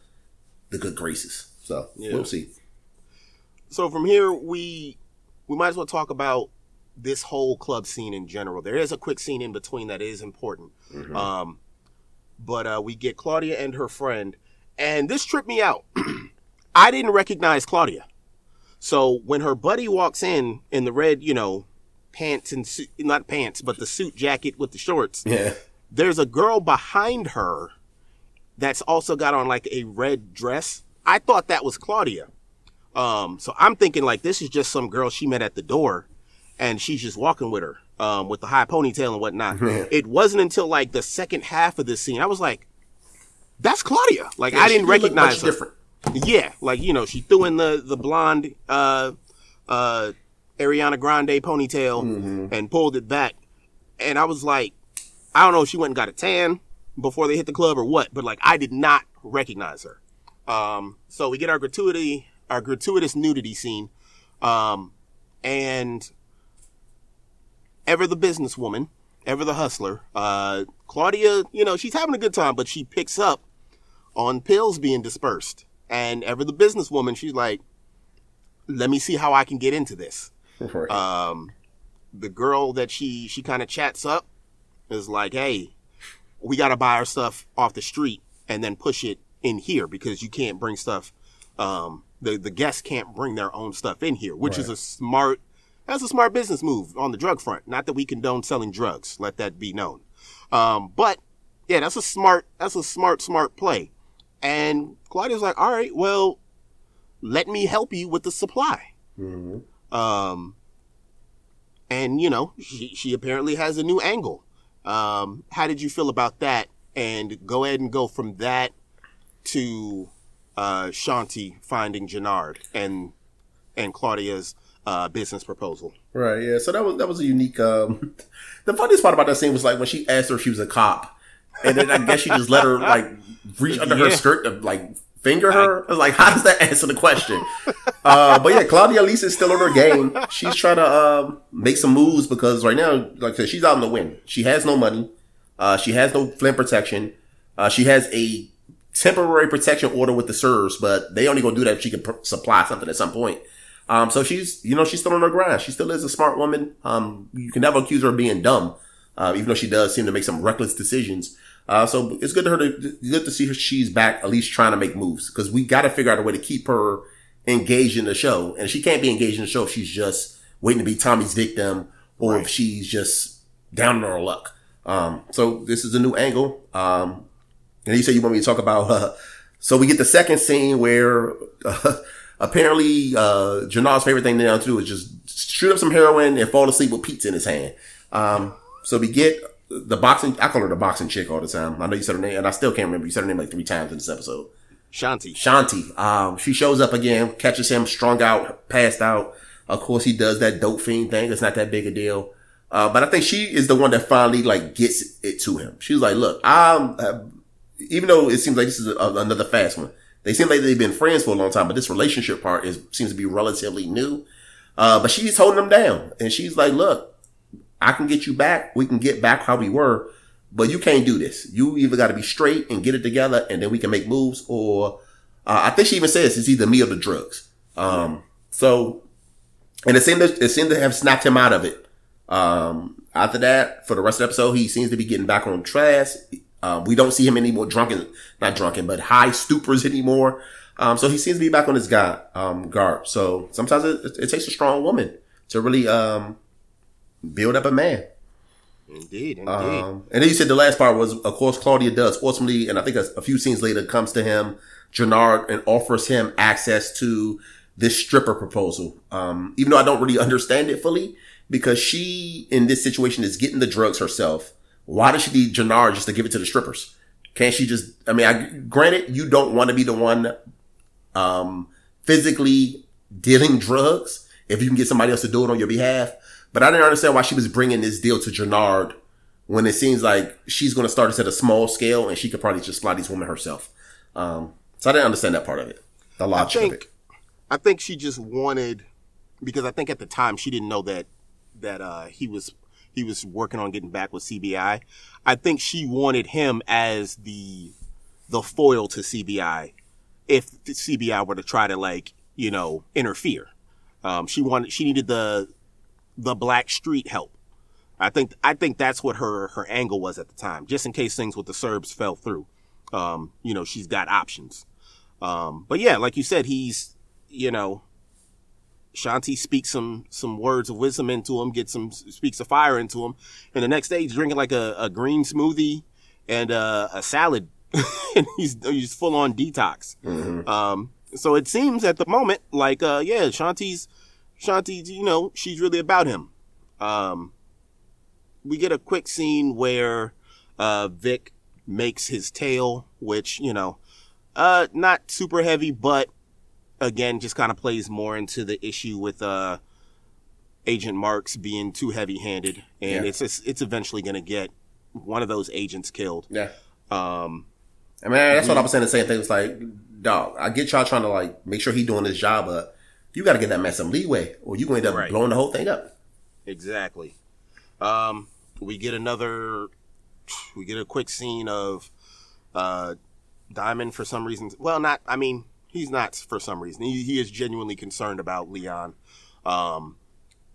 [SPEAKER 2] the good graces. So
[SPEAKER 1] Yeah.
[SPEAKER 2] we'll see.
[SPEAKER 1] so from here we we might as well talk about this whole club scene in general. There is a quick scene in between that is important. Um, but uh, we get Claudia and her friend, and this tripped me out. [clears throat] I didn't recognize Claudia. So when her buddy walks in in the red, you know, pants and suit, not pants, but the suit jacket with the shorts,
[SPEAKER 2] Yeah.
[SPEAKER 1] there's a girl behind her that's also got on like a red dress. I thought that was Claudia. Um, so I'm thinking like this is just some girl she met at the door and she's just walking with her, um, with the high ponytail and whatnot. [laughs] it wasn't until like the second half of this scene, I was like, that's Claudia. Like I didn't recognize her.
[SPEAKER 2] different.
[SPEAKER 1] Yeah, like you know, she threw in the the blonde uh uh Ariana Grande ponytail
[SPEAKER 2] Mm-hmm.
[SPEAKER 1] and pulled it back. And I was like, I don't know if she went and got a tan before they hit the club or what, but like I did not recognize her. Um so we get our gratuity our gratuitous nudity scene. Um and Ever the businesswoman, Ever the hustler, uh Claudia, you know, she's having a good time, but she picks up on pills being dispersed. And ever the businesswoman, she's like, let me see how I can get into this. [laughs]
[SPEAKER 2] Right.
[SPEAKER 1] Um, the girl that she, she kind of chats up is like, hey, we got to buy our stuff off the street and then push it in here because you can't bring stuff. Um, the, the guests can't bring their own stuff in here, which is a smart, that's a smart business move on the drug front. Not that we condone selling drugs. Let that be known. Um, but yeah, that's a smart, that's a smart, smart play. And Claudia's like, all right, well, let me help you with the supply. Um, and you know, she, she apparently has a new angle. Um, how did you feel about that? And go ahead and go from that to, uh, Shanti finding Jenard and, and Claudia's, uh, business proposal.
[SPEAKER 2] Right, yeah. So that was that was a unique. Um, [laughs] the funniest part about that scene was like when she asked her if she was a cop, and then I guess she just let her like reach under her skirt to like finger her. I was like, how does that answer the question? [laughs] uh, but yeah, Claudia Lisa is still on her game. She's trying to um, make some moves because right now, like I said, she's out in the wind. She has no money. Uh, she has no Flynn protection. Uh, she has a temporary protection order with the Serbs, but they only gonna do that if she can pr- supply something at some point. Um, so she's, you know, she's still on her grind. She still is a smart woman. Um, you can never accuse her of being dumb, uh, even though she does seem to make some reckless decisions. Uh, so it's good to her to, good to see her. She's back, at least trying to make moves because we got to figure out a way to keep her engaged in the show. And she can't be engaged in the show if she's just waiting to be Tommy's victim or if she's just down on her luck. Um, so this is a new angle. Um, and you said you want me to talk about, uh, so we get the second scene where, uh, [laughs] apparently, uh, Jenard's favorite thing now to do is just shoot up some heroin and fall asleep with pizza in his hand. Um, so we get the boxing, I call her the boxing chick all the time. I know you said her name and I still can't remember. You said her name like three times in this episode.
[SPEAKER 1] Shanti.
[SPEAKER 2] Shanti. Um, she shows up again, catches him strung out, passed out. Of course, he does that dope fiend thing. It's not that big a deal. Uh, but I think she is the one that finally like gets it to him. She's like, look, I'm, uh, even though it seems like this is a, another fast one, they seem like they've been friends for a long time, but this relationship part is, seems to be relatively new. Uh, but she's holding him down and she's like, look, I can get you back. We can get back how we were, but you can't do this. You either got to be straight and get it together and then we can make moves or, uh, I think she even says it's either me or the drugs. Um, so, and it seemed to, it seemed to have snapped him out of it. Um, after that, for the rest of the episode, he seems to be getting back on track. Uh, we don't see him anymore drunken, not drunken, but high stupors anymore. Um, so he seems to be back on his guard, um, guard. So sometimes it, it takes a strong woman to really, um, build up a man.
[SPEAKER 1] Indeed, indeed.
[SPEAKER 2] Um, and then you said the last part was, of course, Claudia does ultimately, and I think a, a few scenes later comes to him, Jenard, and offers him access to this stripper proposal. Um, even though I don't really understand it fully, because she in this situation is getting the drugs herself, Why does she need Jenard just to give it to the strippers? Can't she just? I mean, I granted you don't want to be the one, um, physically dealing drugs if you can get somebody else to do it on your behalf. But I didn't understand why she was bringing this deal to Jenard when it seems like she's going to start this at a small scale and she could probably just fly these women herself. Um, so I didn't understand that part of it, the logic
[SPEAKER 1] I think,
[SPEAKER 2] of it.
[SPEAKER 1] I think she just wanted because I think at the time she didn't know that that uh, he was he was working on getting back with CBI. I think she wanted him as the the foil to CBI if the CBI were to try to like you know interfere. Um, she wanted she needed the the black street help. I think I think that's what her her angle was at the time, just in case things with the Serbs fell through. Um, you know, she's got options. Um, but yeah, like you said, he's you know, Shanti speaks some some words of wisdom into him, gets some speaks of fire into him, and the next day he's drinking like a, a green smoothie and uh, a salad, [laughs] and he's he's full on detox. Um, so it seems at the moment like uh, yeah, Shanti's Shanti's you know she's really about him. Um, we get a quick scene where uh, Vic makes his tail, which you know, uh, not super heavy, but again, just kind of plays more into the issue with uh, Agent Marks being too heavy-handed, and
[SPEAKER 2] Yeah.
[SPEAKER 1] it's it's it's eventually going to get one of those agents killed.
[SPEAKER 2] Yeah.
[SPEAKER 1] Um,
[SPEAKER 2] I mean, that's what I was saying. The same thing. It's like, dog, I get y'all trying to like make sure he doing his job, but you got to give that man some leeway, or you going to end up
[SPEAKER 1] Right.
[SPEAKER 2] blowing the whole thing up.
[SPEAKER 1] Exactly. Um, we get another. We get a quick scene of uh, Diamond for some reason. Well, not. I mean, he's not for some reason. He, he is genuinely concerned about Leon. Um,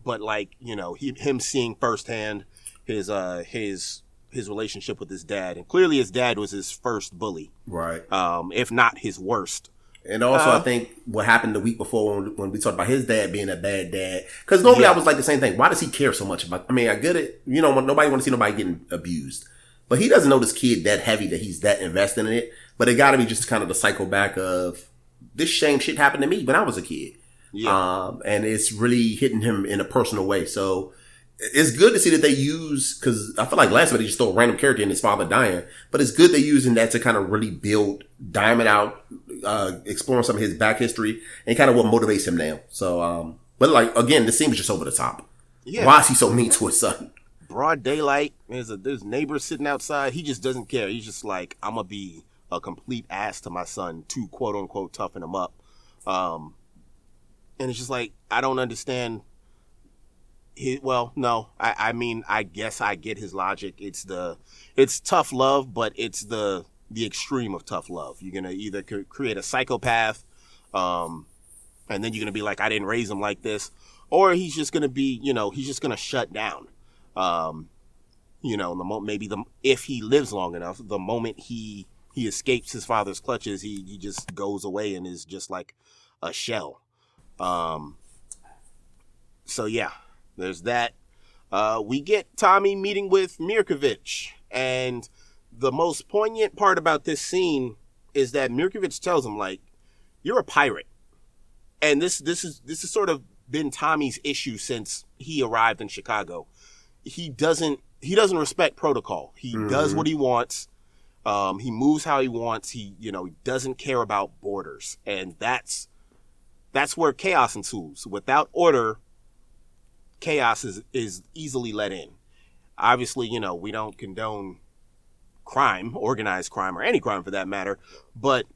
[SPEAKER 1] but like you know, he, him seeing firsthand his uh his his relationship with his dad, and clearly his dad was his first bully,
[SPEAKER 2] Right.
[SPEAKER 1] um, if not his worst.
[SPEAKER 2] And also,
[SPEAKER 1] Uh,
[SPEAKER 2] I think what happened the week before when, when we talked about his dad being a bad dad, because normally
[SPEAKER 1] Yeah.
[SPEAKER 2] I was like the same thing. Why does he care so much about? I mean, I get it. You know, nobody want to see nobody getting abused, but he doesn't know this kid that heavy that he's that invested in it. But it got to be just kind of the cycle back of this shame shit happened to me when I was a kid.
[SPEAKER 1] Yeah.
[SPEAKER 2] Um, and it's really hitting him in a personal way. So it's good to see that they use, cause I feel like last week they just throw a random character in his father dying, but it's good they're using that to kind of really build Diamond out, uh, exploring some of his back history and kind of what motivates him now. So, um, but like, again, this seems just over the top.
[SPEAKER 1] Yeah.
[SPEAKER 2] Why is he so mean to his son?
[SPEAKER 1] broad daylight. There's a there's neighbors sitting outside. He just doesn't care. He's just like, I'm gonna be a complete ass to my son to quote unquote toughen him up. Um, and it's just like I don't understand. Well, no, I, I mean, I guess I get his logic. It's the, it's tough love, but it's the the extreme of tough love. You're gonna either create a psychopath, um, and then you're gonna be like, I didn't raise him like this, or he's just gonna be, you know, he's just gonna shut down. Um, you know, the mo- maybe the if he lives long enough, the moment he he escapes his father's clutches, he he just goes away and is just like a shell. Um, so yeah, there's that. Uh, we get Tommy meeting with Mirkovich, and the most poignant part about this scene is that Mirkovich tells him like, "You're a pirate," and this this is this has sort of been Tommy's issue since he arrived in Chicago. He doesn't he doesn't respect protocol. He does what he wants. Um, he moves how he wants. He you know he doesn't care about borders, and that's that's where chaos ensues. Without order, chaos is is easily let in. Obviously, you know we don't condone crime, organized crime, or any crime for that matter, but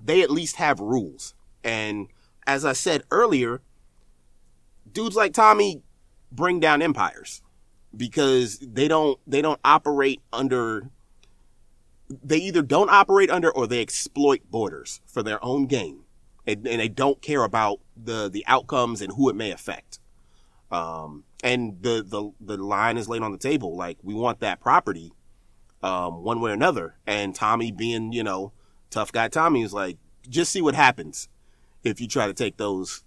[SPEAKER 1] they at least have rules. And as I said earlier, dudes like Tommy bring down empires because they don't they don't operate under they either don't operate under or they exploit borders for their own gain and, and they don't care about the the outcomes and who it may affect um and the the the line is laid on the table. Like we want that property um one way or another. And tommy being you know tough guy tommy is like just see what happens if you try to take those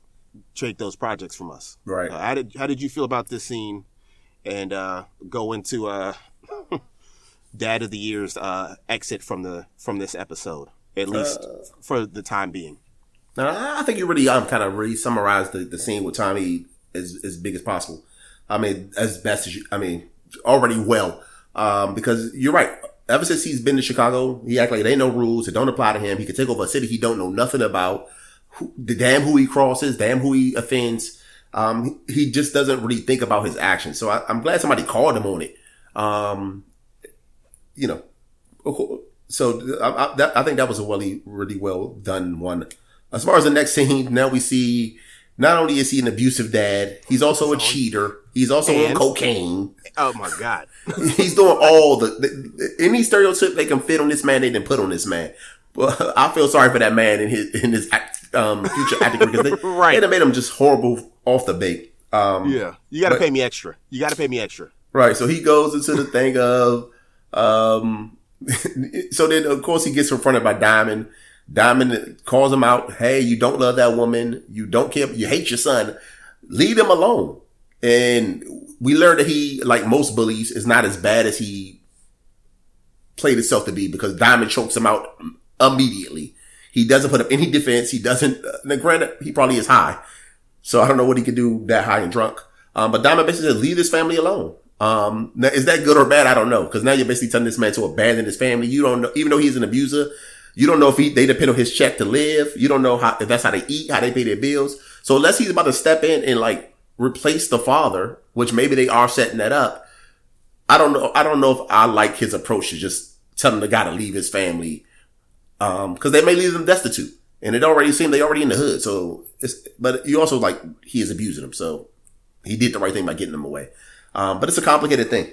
[SPEAKER 1] take those projects from us.
[SPEAKER 2] Right.
[SPEAKER 1] uh, how did how did you feel about this scene? And uh go into uh [laughs] dad of the year's uh exit from the from this episode at least for the time being.
[SPEAKER 2] Now, I think you really um kind of re-summarized the, the scene with Tommy as as big as possible. I mean, as best as you. I mean, already well. Um, because you're right. Ever since he's been to Chicago, he act like there ain't no rules. It don't apply to him. He could take over a city he don't know nothing about. Who, the damn who he crosses, damn who he offends. Um, he just doesn't really think about his actions. So I, am glad somebody called him on it. Um, you know, so I, I, that, I, think that was a really, really well done one. As far as the next scene, now we see not only is he an abusive dad, he's also a cheater. He's also and, on cocaine.
[SPEAKER 1] Oh my god, [laughs]
[SPEAKER 2] he's doing all the, the, any stereotype they can fit on this man. They didn't put on this man. Well, [laughs] I feel sorry for that man in his in his act, um, future acting because [laughs] they, right. they made him just horrible off the bait. Um,
[SPEAKER 1] yeah, you got to pay me extra. You got to pay me extra.
[SPEAKER 2] Right. So he goes into the thing of, um, so then of course he gets confronted by Diamond. Diamond calls him out. Hey, you don't love that woman. You don't care. You hate your son. Leave him alone. And we learned that he, like most bullies, is not as bad as he played himself to be because Diamond chokes him out immediately. He doesn't put up any defense. He doesn't, now granted, he probably is high. So I don't know what he could do that high and drunk. Um, but Diamond basically says, leave this family alone. Um, now, is that good or bad? I don't know. Cause now you're basically telling this man to abandon his family. You don't know, even though he's an abuser, you don't know if he, they depend on his check to live. You don't know how, if that's how they eat, how they pay their bills. So unless he's about to step in and like replace the father, which maybe they are setting that up. I don't know. I don't know if I like his approach to just telling the guy to leave his family. Um, cause they may leave them destitute and it already seemed they already in the hood. So it's, but you also like, he is abusing them. So he did the right thing by getting them away. Um, but it's a complicated thing.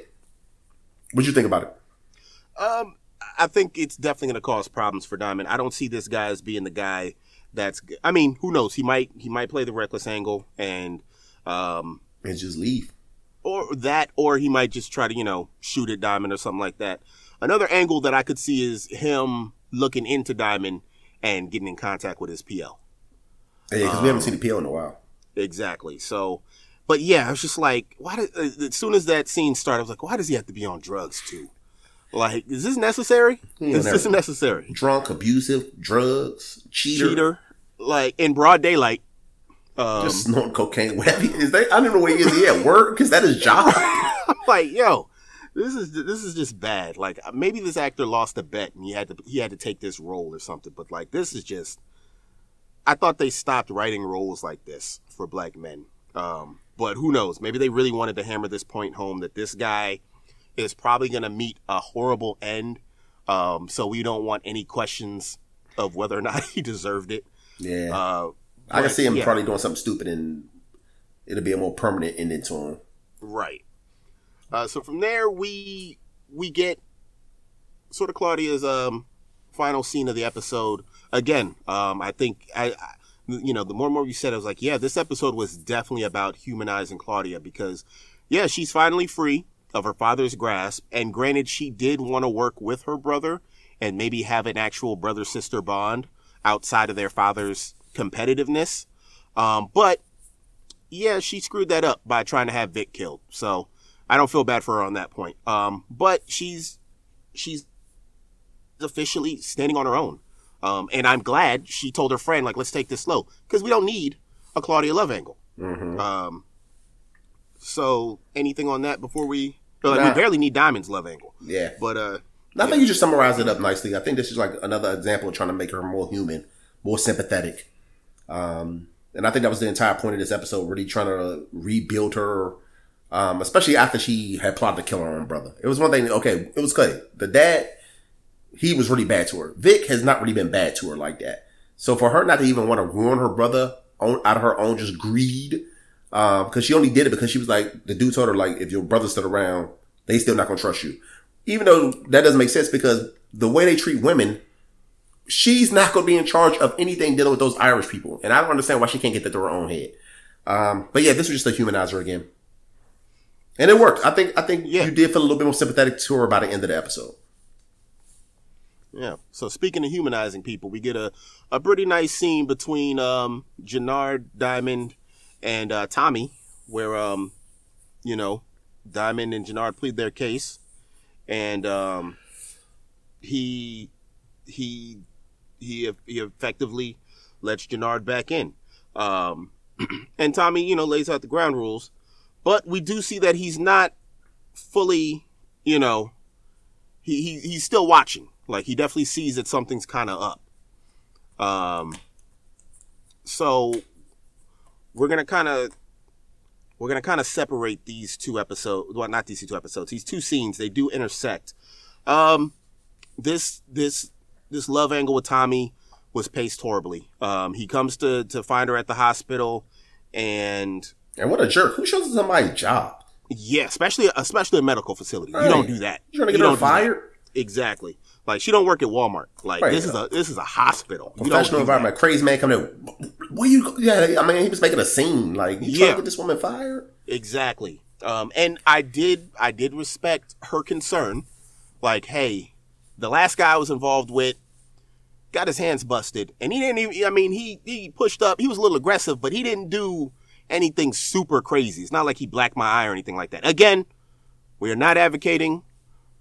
[SPEAKER 2] What do you think about it?
[SPEAKER 1] Um, I think it's definitely going to cause problems for Diamond. I don't see this guy as being the guy that's. I mean, who knows? He might he might play the reckless angle and um
[SPEAKER 2] and just leave,
[SPEAKER 1] or that, or he might just try to you know shoot at Diamond or something like that. Another angle that I could see is him looking into Diamond and getting in contact with his PL.
[SPEAKER 2] Yeah, because um, we haven't seen the PL in a while.
[SPEAKER 1] Exactly. So but yeah, I was just like, why? Did, uh, as soon as that scene started, I was like, why does he have to be on drugs too? Like, is this necessary? Is this necessary?
[SPEAKER 2] Drunk, abusive, drugs, cheater, cheater,
[SPEAKER 1] like in broad daylight.
[SPEAKER 2] Um, just snorting cocaine. [laughs] Is they? I don't know where he is. He at work because that is job.
[SPEAKER 1] I'm [laughs] like, yo, this is this is just bad. Like maybe this actor lost a bet and he had to he had to take this role or something. But like this is just. I thought they stopped writing roles like this for black men. Um, but who knows? Maybe they really wanted to hammer this point home that this guy is probably going to meet a horrible end. Um, so we don't want any questions of whether or not [laughs] he deserved it.
[SPEAKER 2] Yeah. Uh, I can see him yeah. probably doing something stupid and it'll be a more permanent ending to him.
[SPEAKER 1] Right. Uh, so from there, we we get sort of Claudia's um, final scene of the episode. Again, um, I think I, you know, the more and more you said, I was like, yeah, this episode was definitely about humanizing Claudia because, yeah, she's finally free of her father's grasp. And granted, she did want to work with her brother and maybe have an actual brother sister bond outside of their father's competitiveness. Um, but yeah, she screwed that up by trying to have Vic killed. So I don't feel bad for her on that point. Um, but she's, she's officially standing on her own. Um, and I'm glad she told her friend, like, let's take this slow because we don't need a Claudia Love angle. Mm-hmm. Um, so anything on that before we, like, nah. we barely need Diamond's love angle.
[SPEAKER 2] Yeah.
[SPEAKER 1] But, uh,
[SPEAKER 2] I think you just summarized it up nicely. I think this is like another example of trying to make her more human, more sympathetic. Um, and I think that was the entire point of this episode, really trying to rebuild her, um, especially after she had plotted to kill her own brother. It was one thing, okay, it was good. The dad, he was really bad to her. Vic has not really been bad to her like that. So for her not to even want to ruin her brother on, out of her own just greed, uh, because she only did it because she was like, the dude told her like, if your brother's stood around, they still not gonna trust you. Even though that doesn't make sense because the way they treat women, she's not gonna be in charge of anything dealing with those Irish people. And I don't understand why she can't get that to her own head. Um, but yeah, this was just a humanizer again. And it worked. I think, I think yeah. you did feel a little bit more sympathetic to her by the end of the episode.
[SPEAKER 1] Yeah. So speaking of humanizing people, we get a, a pretty nice scene between um, Jenard Diamond and uh, Tommy, where um, you know, Diamond and Jenard plead their case, and um, he he he he effectively lets Jenard back in. Um, [clears throat] and Tommy, you know, lays out the ground rules, but we do see that he's not fully you know, he, he he's still watching. Like he definitely sees that something's kind of up. Um, so we're gonna kind of we're gonna kind of separate these two episodes. Well, not these two episodes. These two scenes they do intersect. Um, this this this love angle with Tommy was paced horribly. Um, he comes to to find her at the hospital, and
[SPEAKER 2] And what a jerk! Who shows somebody a job?
[SPEAKER 1] yeah, especially especially a medical facility. You don't do that.
[SPEAKER 2] You're trying to get
[SPEAKER 1] You
[SPEAKER 2] her
[SPEAKER 1] don't do that.
[SPEAKER 2] fired?
[SPEAKER 1] Exactly. Like she don't work at Walmart. Like
[SPEAKER 2] Right.
[SPEAKER 1] this is a this is a hospital. You don't
[SPEAKER 2] Professional
[SPEAKER 1] do that.
[SPEAKER 2] environment. Crazy man coming in. Where you? go- Yeah, I mean, he was making a scene. Like, you trying
[SPEAKER 1] Yeah.
[SPEAKER 2] to get this woman fired?
[SPEAKER 1] Exactly. Um, and I did, I did respect her concern. Like, hey, the last guy I was involved with got his hands busted, and he didn't even. I mean, he he pushed up. He was a little aggressive, but he didn't do anything super crazy. It's not like he blacked my eye or anything like that. Again, we are not advocating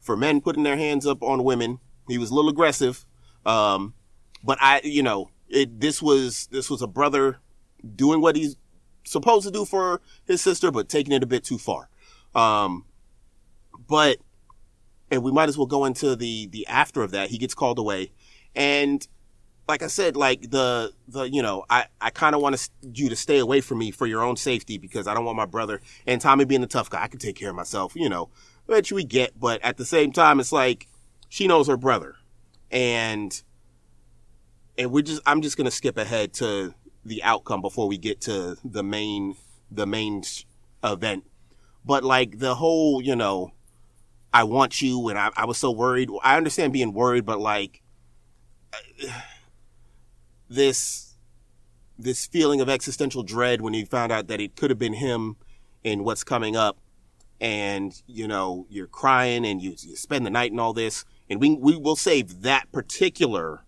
[SPEAKER 1] for men putting their hands up on women. He was a little aggressive, um, but I, you know, it. This was this was a brother doing what he's supposed to do for his sister, but taking it a bit too far. Um, but, and we might as well go into the, the after of that. He gets called away. And like I said, like the, the, you know, I, I kind of want you to stay away from me for your own safety because I don't want my brother and Tommy being the tough guy. I can take care of myself, you know, which we get. But at the same time, it's like she knows her brother and, and we're just, I'm just to skip ahead to the outcome before we get to the main the main event. But like the whole, you know, I want you, and I, I was so worried. I understand being worried, but like [sighs] this this feeling of existential dread when you found out that it could have been him in what's coming up, and you know you're crying and you, you spend the night and all this, and we we will save that particular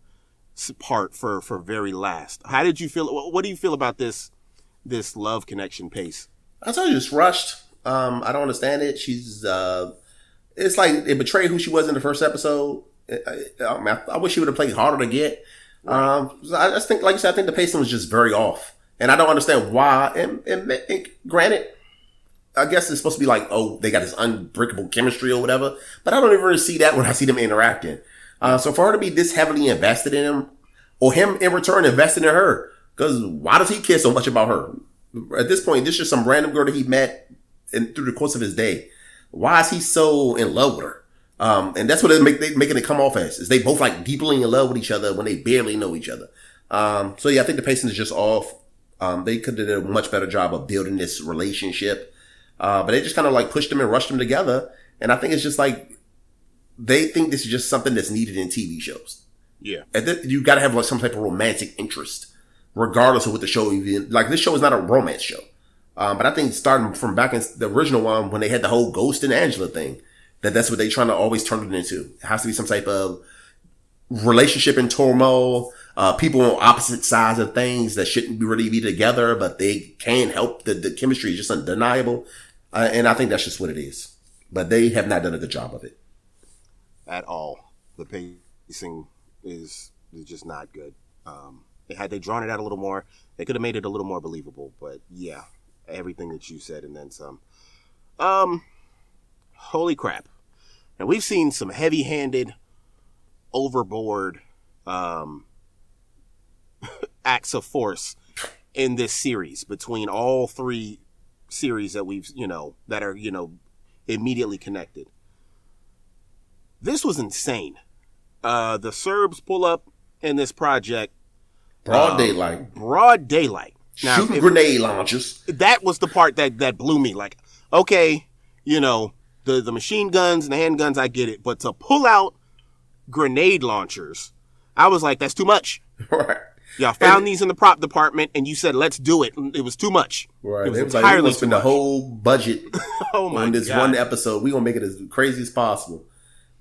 [SPEAKER 1] part for for very last. How did you feel? What, do you feel about this this love connection pace?
[SPEAKER 2] I told you it's rushed. Um, I don't understand it. She's uh, it's like it betrayed who she was in the first episode. I, I, I wish she would have played harder to get. Um, I just think, like you said, I think the pacing was just very off, and I don't understand why. And, and, and granted, I guess it's supposed to be like, oh, they got this unbreakable chemistry or whatever, but I don't even see that when I see them interacting. Uh, so for her to be this heavily invested in him, or him in return invested in her, because why does he care so much about her? At this point, this is just some random girl that he met in, through the course of his day. Why is he so in love with her? Um, and that's what they make they making it come off as is they both like deeply in love with each other when they barely know each other. Um, so yeah, I think the pacing is just off. Um, they could have done a much better job of building this relationship. Uh, but they just kind of like pushed them and rushed them together. And I think it's just like they think this is just something that's needed in TV shows.
[SPEAKER 1] Yeah,
[SPEAKER 2] And th- you got to have like some type of romantic interest, regardless of what the show even like. This show is not a romance show, um, but I think starting from back in the original one when they had the whole Ghost and Angela thing, that that's what they're trying to always turn it into. It has to be some type of relationship in turmoil. Uh, people on opposite sides of things that shouldn't really be together, but they can't help. The, the chemistry is just undeniable, uh, and I think that's just what it is. But they have not done a good job of it.
[SPEAKER 1] at all. The pacing is is just not good. Um, had they drawn it out a little more, they could have made it a little more believable. But yeah, everything that you said and then some. Um, holy crap! And we've seen some heavy-handed, overboard, um, [laughs] acts of force in this series between all three series that we've you know that are you know immediately connected. This was insane. Uh, the Serbs pull up in this project
[SPEAKER 2] Broad
[SPEAKER 1] Um,
[SPEAKER 2] daylight,
[SPEAKER 1] broad daylight. Now,
[SPEAKER 2] shooting
[SPEAKER 1] if-
[SPEAKER 2] grenade launchers.
[SPEAKER 1] that was the part that that blew me. Like, okay, you know, the the machine guns and the handguns, I get it, but to pull out grenade launchers, I was like, that's too much. [laughs]
[SPEAKER 2] right.
[SPEAKER 1] Y'all found these in the prop department, and you said, let's do it. It was too much.
[SPEAKER 2] Right.
[SPEAKER 1] It was
[SPEAKER 2] It was like we
[SPEAKER 1] entirely
[SPEAKER 2] spend the whole budget [laughs]
[SPEAKER 1] Oh my
[SPEAKER 2] on this
[SPEAKER 1] God.
[SPEAKER 2] one episode. We gonna make it as crazy as possible.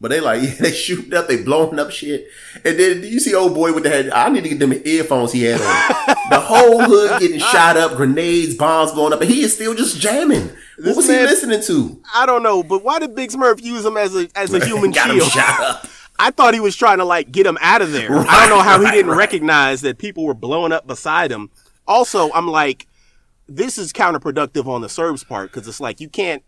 [SPEAKER 2] But they like [laughs] they shooting up, they blowing up shit, and then you see old boy with the head. I need to get them earphones he had on. [laughs] the whole hood getting shot up, grenades, bombs going up, and he is still just jamming.
[SPEAKER 1] This
[SPEAKER 2] what was
[SPEAKER 1] man-
[SPEAKER 2] he listening to?
[SPEAKER 1] I don't know, but why did Big Smurf use him as a as a human
[SPEAKER 2] Got him
[SPEAKER 1] shield?
[SPEAKER 2] shot up.
[SPEAKER 1] I thought he was trying to like get him out of there. I don't know how he didn't
[SPEAKER 2] right.
[SPEAKER 1] recognize that people were blowing up beside him. Also, I'm like, this is counterproductive on the Serbs part because it's like you can't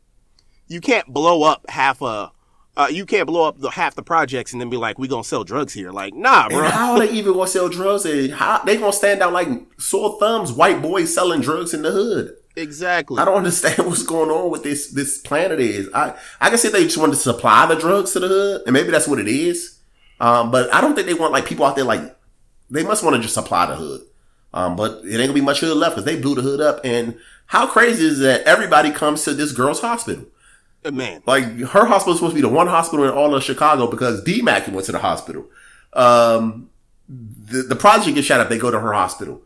[SPEAKER 1] you can't blow up half a uh, you can't blow up the, half the projects and then be like, we gonna sell drugs here. Like, nah, bro.
[SPEAKER 2] And how are they even gonna sell drugs? And how they gonna stand out like sore thumbs, white boys selling drugs in the hood?
[SPEAKER 1] Exactly.
[SPEAKER 2] I don't [laughs] understand what's going on with this this planet is. I I can see they just want to supply the drugs to the hood, and maybe that's what it is. Um, but I don't think they want like people out there like they must want to just supply the hood. Um, but it ain't gonna be much hood left because they blew the hood up. And how crazy is that everybody comes to this girl's hospital?
[SPEAKER 1] Man,
[SPEAKER 2] Like her hospital is supposed to be the one hospital in all of Chicago because D DMAC went to the hospital. Um, the, the project gets shot up. They go to her hospital.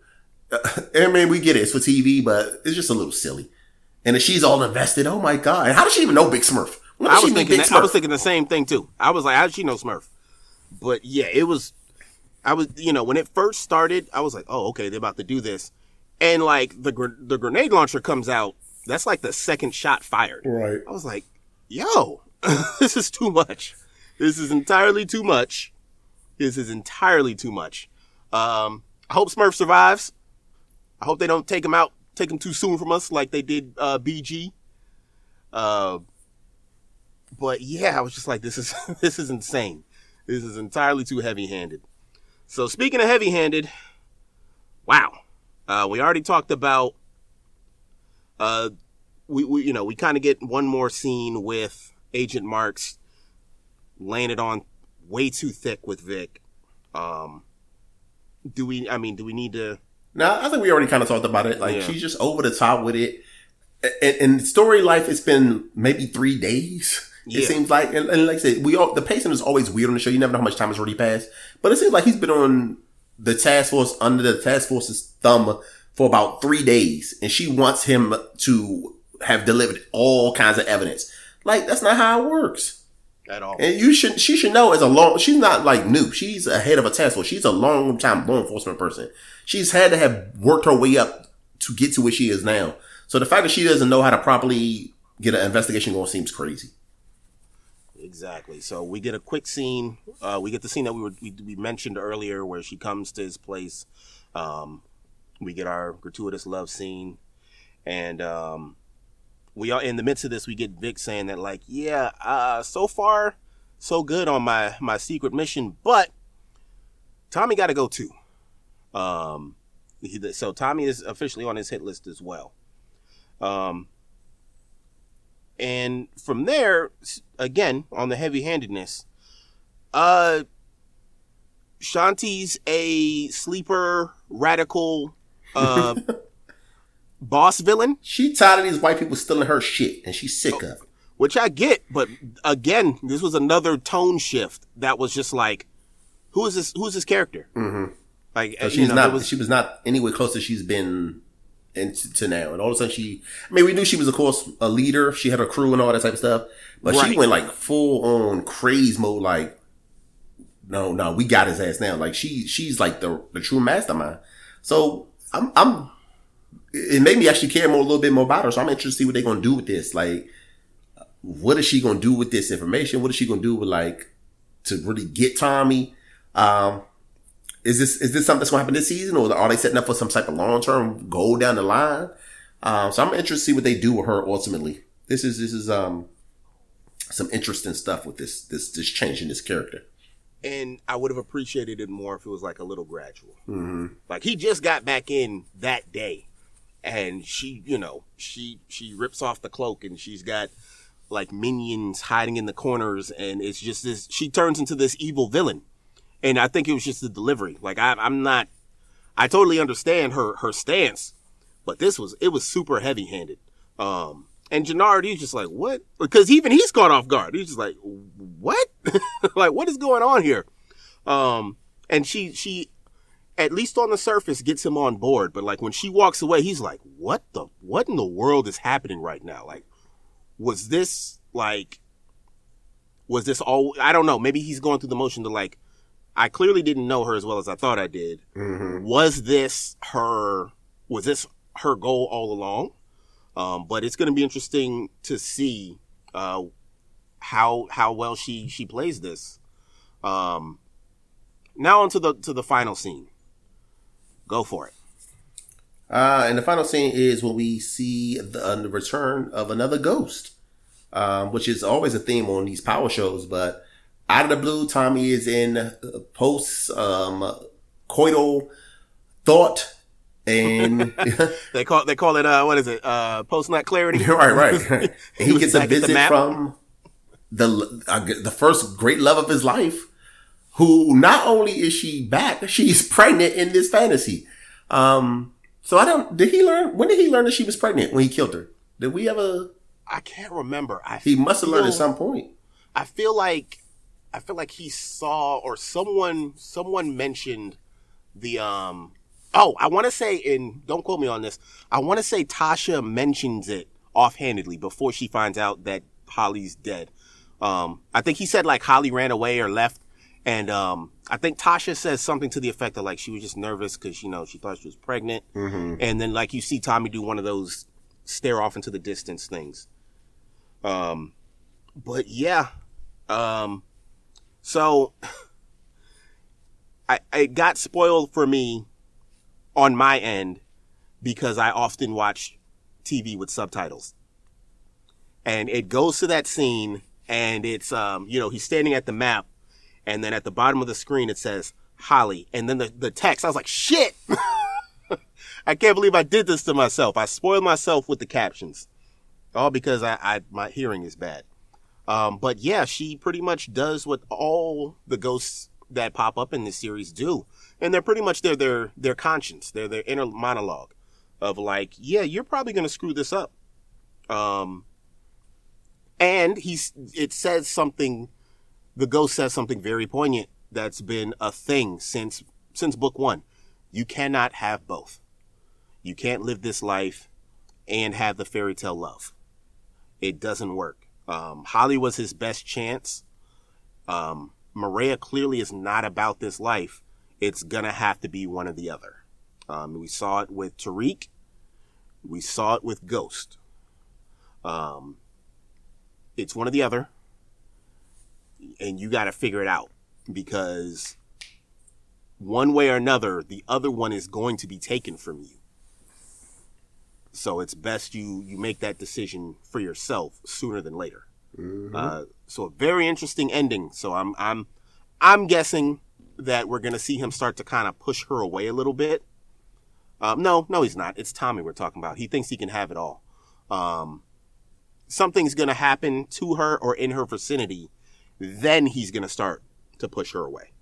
[SPEAKER 2] Uh, I mean, we get it. It's for TV, but it's just a little silly. And if she's all invested, oh my god! And how does she even know Big Smurf?
[SPEAKER 1] I was thinking.
[SPEAKER 2] Big
[SPEAKER 1] That, I was
[SPEAKER 2] Smurf?
[SPEAKER 1] thinking the same thing too. I was like, how did she know Smurf? But yeah, it was. I was, you know, when it first started, I was like, oh, okay, they're about to do this, and like the gr- the grenade launcher comes out. That's like the second shot fired.
[SPEAKER 2] Right.
[SPEAKER 1] I was like, yo, [laughs] this is too much. This is entirely too much. This is entirely too much. Um, I hope Smurf survives. I hope they don't take him out, take him too soon from us like they did uh, BG. Uh, but yeah, I was just like, this is [laughs] this is insane. This is entirely too heavy-handed. So speaking of heavy-handed, wow, uh, we already talked about uh, we, we you know we kind of get one more scene with Agent Marks laying it on way too thick with Vic. Um, do we? I mean, do we need to?
[SPEAKER 2] Now, I think we already kind of talked about it. Like,
[SPEAKER 1] Yeah.
[SPEAKER 2] she's just over the top with it. And, and story life, it's been maybe three days.
[SPEAKER 1] Yeah.
[SPEAKER 2] It seems like, and, and like I said, we all, the pacing is always weird on the show. You never know how much time has already passed. But it seems like he's been on the task force, under the task force's thumb for about three days. And she wants him to have delivered all kinds of evidence. Like, that's not how it works.
[SPEAKER 1] At all.
[SPEAKER 2] And you should, she should know as a long, she's not like new. She's a head of a task force. She's a long time law enforcement person. She's had to have worked her way up to get to where she is now. So the fact that she doesn't know how to properly get an investigation going seems crazy.
[SPEAKER 1] Exactly. So we get a quick scene. Uh, we get the scene that we were we, we mentioned earlier, where she comes to his place. Um, we get our gratuitous love scene, and um, we are in the midst of this. We get Vic saying that, like, yeah, uh, so far so good on my my secret mission, but Tommy got to go too. Um, he, so Tommy is officially on his hit list as well. Um, and from there, again on the heavy-handedness, uh, Shanti's a sleeper radical, uh, [laughs] boss villain,
[SPEAKER 2] She tired of these white people stealing her shit and she's sick of it.
[SPEAKER 1] which I get, but again, this was another tone shift that was just like, who is this? Who's this character? Mm-hmm. Like,
[SPEAKER 2] So she's
[SPEAKER 1] know,
[SPEAKER 2] not,
[SPEAKER 1] was-
[SPEAKER 2] she was not anywhere close to she's been into to now. And all of a sudden she, I mean, we knew she was of course a leader. She had her crew and all that type of stuff, but she went like full on craze mode. Like, no, no, we got his ass now. Like she, she's like the, the true mastermind. So I'm, I'm, it made me actually care more, a little bit more about her. So I'm interested to see what they're going to do with this. Like, what is she going to do with this information? What is she going to do with like, to really get Tommy? Um, is this is this something that's going to happen this season, or are they setting up for some type of long term goal down the line? Um, so I'm interested to see what they do with her ultimately. This is this is um some interesting stuff with this this this change in this character.
[SPEAKER 1] and I would have appreciated it more if it was like a little gradual. Mm-hmm. Like he just got back in that day, and she, you know, she she rips off the cloak and she's got like minions hiding in the corners, and it's just this. She turns into this evil villain, and I think it was just the delivery. Like I, I'm not. I totally understand her her stance, but this was it was super heavy handed. Um, and Jenard, he's just like, what? Because even he's caught off guard. He's just like, what? [laughs] like, what is going on here? Um, and she she at least on the surface gets him on board, but like when she walks away, he's like, what the what in the world is happening right now? Like, was this like was this all I don't know, maybe he's going through the motion to like I clearly didn't know her as well as I thought I did. Was this her was this her goal all along? Um, but it's going to be interesting to see uh, how how well she she plays this. Um, now onto the to the final scene. Go for it.
[SPEAKER 2] Uh, and the final scene is when we see the, uh, the return of another ghost. um, which is always a theme on these power shows. But out of the blue, Tommy is in uh, post um, coital thought. And [laughs]
[SPEAKER 1] They call they call it uh what is it uh post nut clarity. [laughs]
[SPEAKER 2] right, right. And [laughs] he
[SPEAKER 1] was
[SPEAKER 2] gets a
[SPEAKER 1] at the
[SPEAKER 2] visit from the uh, the first great love of his life, who not only is she back, she's pregnant in this fantasy. Um, so I don't. Did he learn? When did he learn that she was pregnant when he killed her? Did we ever?
[SPEAKER 1] I can't remember. I
[SPEAKER 2] He must have learned at some point.
[SPEAKER 1] I feel like I feel like he saw or someone someone mentioned the um oh I want to say in don't quote me on this I want to say Tasha mentions it offhandedly before she finds out that Holly's dead. Um I think he said like Holly ran away or left and um I think Tasha says something to the effect of like she was just nervous cuz you know she thought she was pregnant. And then like you see Tommy do one of those stare off into the distance things. Um but yeah, um, so [laughs] I it got spoiled for me on my end because I often watch TV with subtitles, and it goes to that scene, and it's um, you know, he's standing at the map, and then at the bottom of the screen it says Holly, and then the the text. I was like, shit. [laughs] I can't believe I did this to myself. I spoiled myself with the captions, all because I, I my hearing is bad. Um, but yeah, she pretty much does what all the ghosts that pop up in this series do, and they're pretty much their their their conscience, their their inner monologue of like, yeah, you're probably gonna screw this up. Um, and he's it says something. The ghost says something very poignant that's been a thing since since book one. You cannot have both. You can't live this life and have the fairy tale love. It doesn't work. Um, Holly was his best chance. Um, Mireya clearly is not about this life. It's gonna have to be one or the other. Um, we saw it with Tariq. We saw it with Ghost. Um, it's one or the other, and you got to figure it out because one way or another, the other one is going to be taken from you. So it's best you you make that decision for yourself sooner than later. Uh, so a very interesting ending. So I'm I'm I'm guessing that we're gonna see him start to kind of push her away a little bit. Um, no, no, he's not. It's Tommy we're talking about. He thinks he can have it all. Um, something's gonna happen to her or in her vicinity, then he's gonna start to push her away.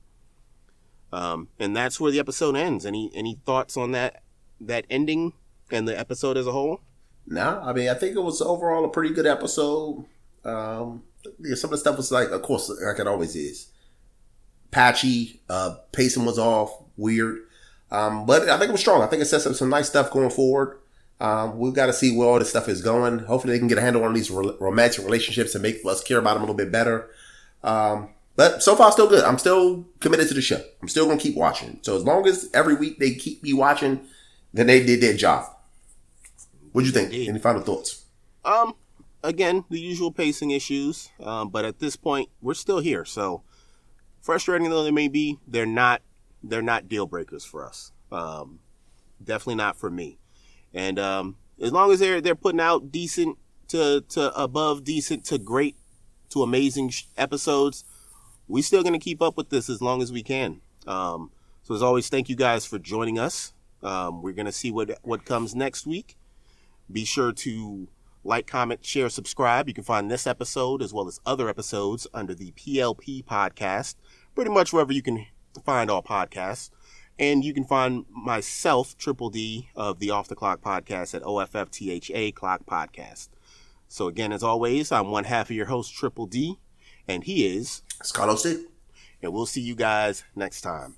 [SPEAKER 1] Um, and that's where the episode ends. Any any thoughts on that that ending and the episode as a whole?
[SPEAKER 2] No, I mean I think it was overall a pretty good episode. Um, yeah, some of the stuff was like, of course, like it always is, patchy. Uh, pacing was off, weird. Um, but I think it was strong. I think it sets up some nice stuff going forward. Um, we've got to see where all this stuff is going. Hopefully, they can get a handle on these romantic relationships and make us care about them a little bit better. Um, but so far, still good. I'm still committed to the show. I'm still gonna keep watching. So as long as every week they keep me watching, then they did their job. What'd you think?
[SPEAKER 1] Indeed.
[SPEAKER 2] Any final thoughts?
[SPEAKER 1] Um, again, the usual pacing issues. Um, but at this point, we're still here. So frustrating though they may be, they're not they're not deal breakers for us. Um, definitely not for me. And um, as long as they're they're putting out decent to to above decent to great to amazing sh- episodes, We're still gonna keep up with this as long as we can. Um, so as always, thank you guys for joining us. Um, we're gonna see what what comes next week. Be sure to like, comment, share, subscribe. You can find this episode as well as other episodes under the PLP podcast, pretty much wherever you can find all podcasts. And you can find myself, Triple D, of the Off the Clock podcast at OFFTHA Clock Podcast. So again, as always, I'm one half of your host, Triple D, and he is,
[SPEAKER 2] Scott Carlos
[SPEAKER 1] and we'll see you guys next time.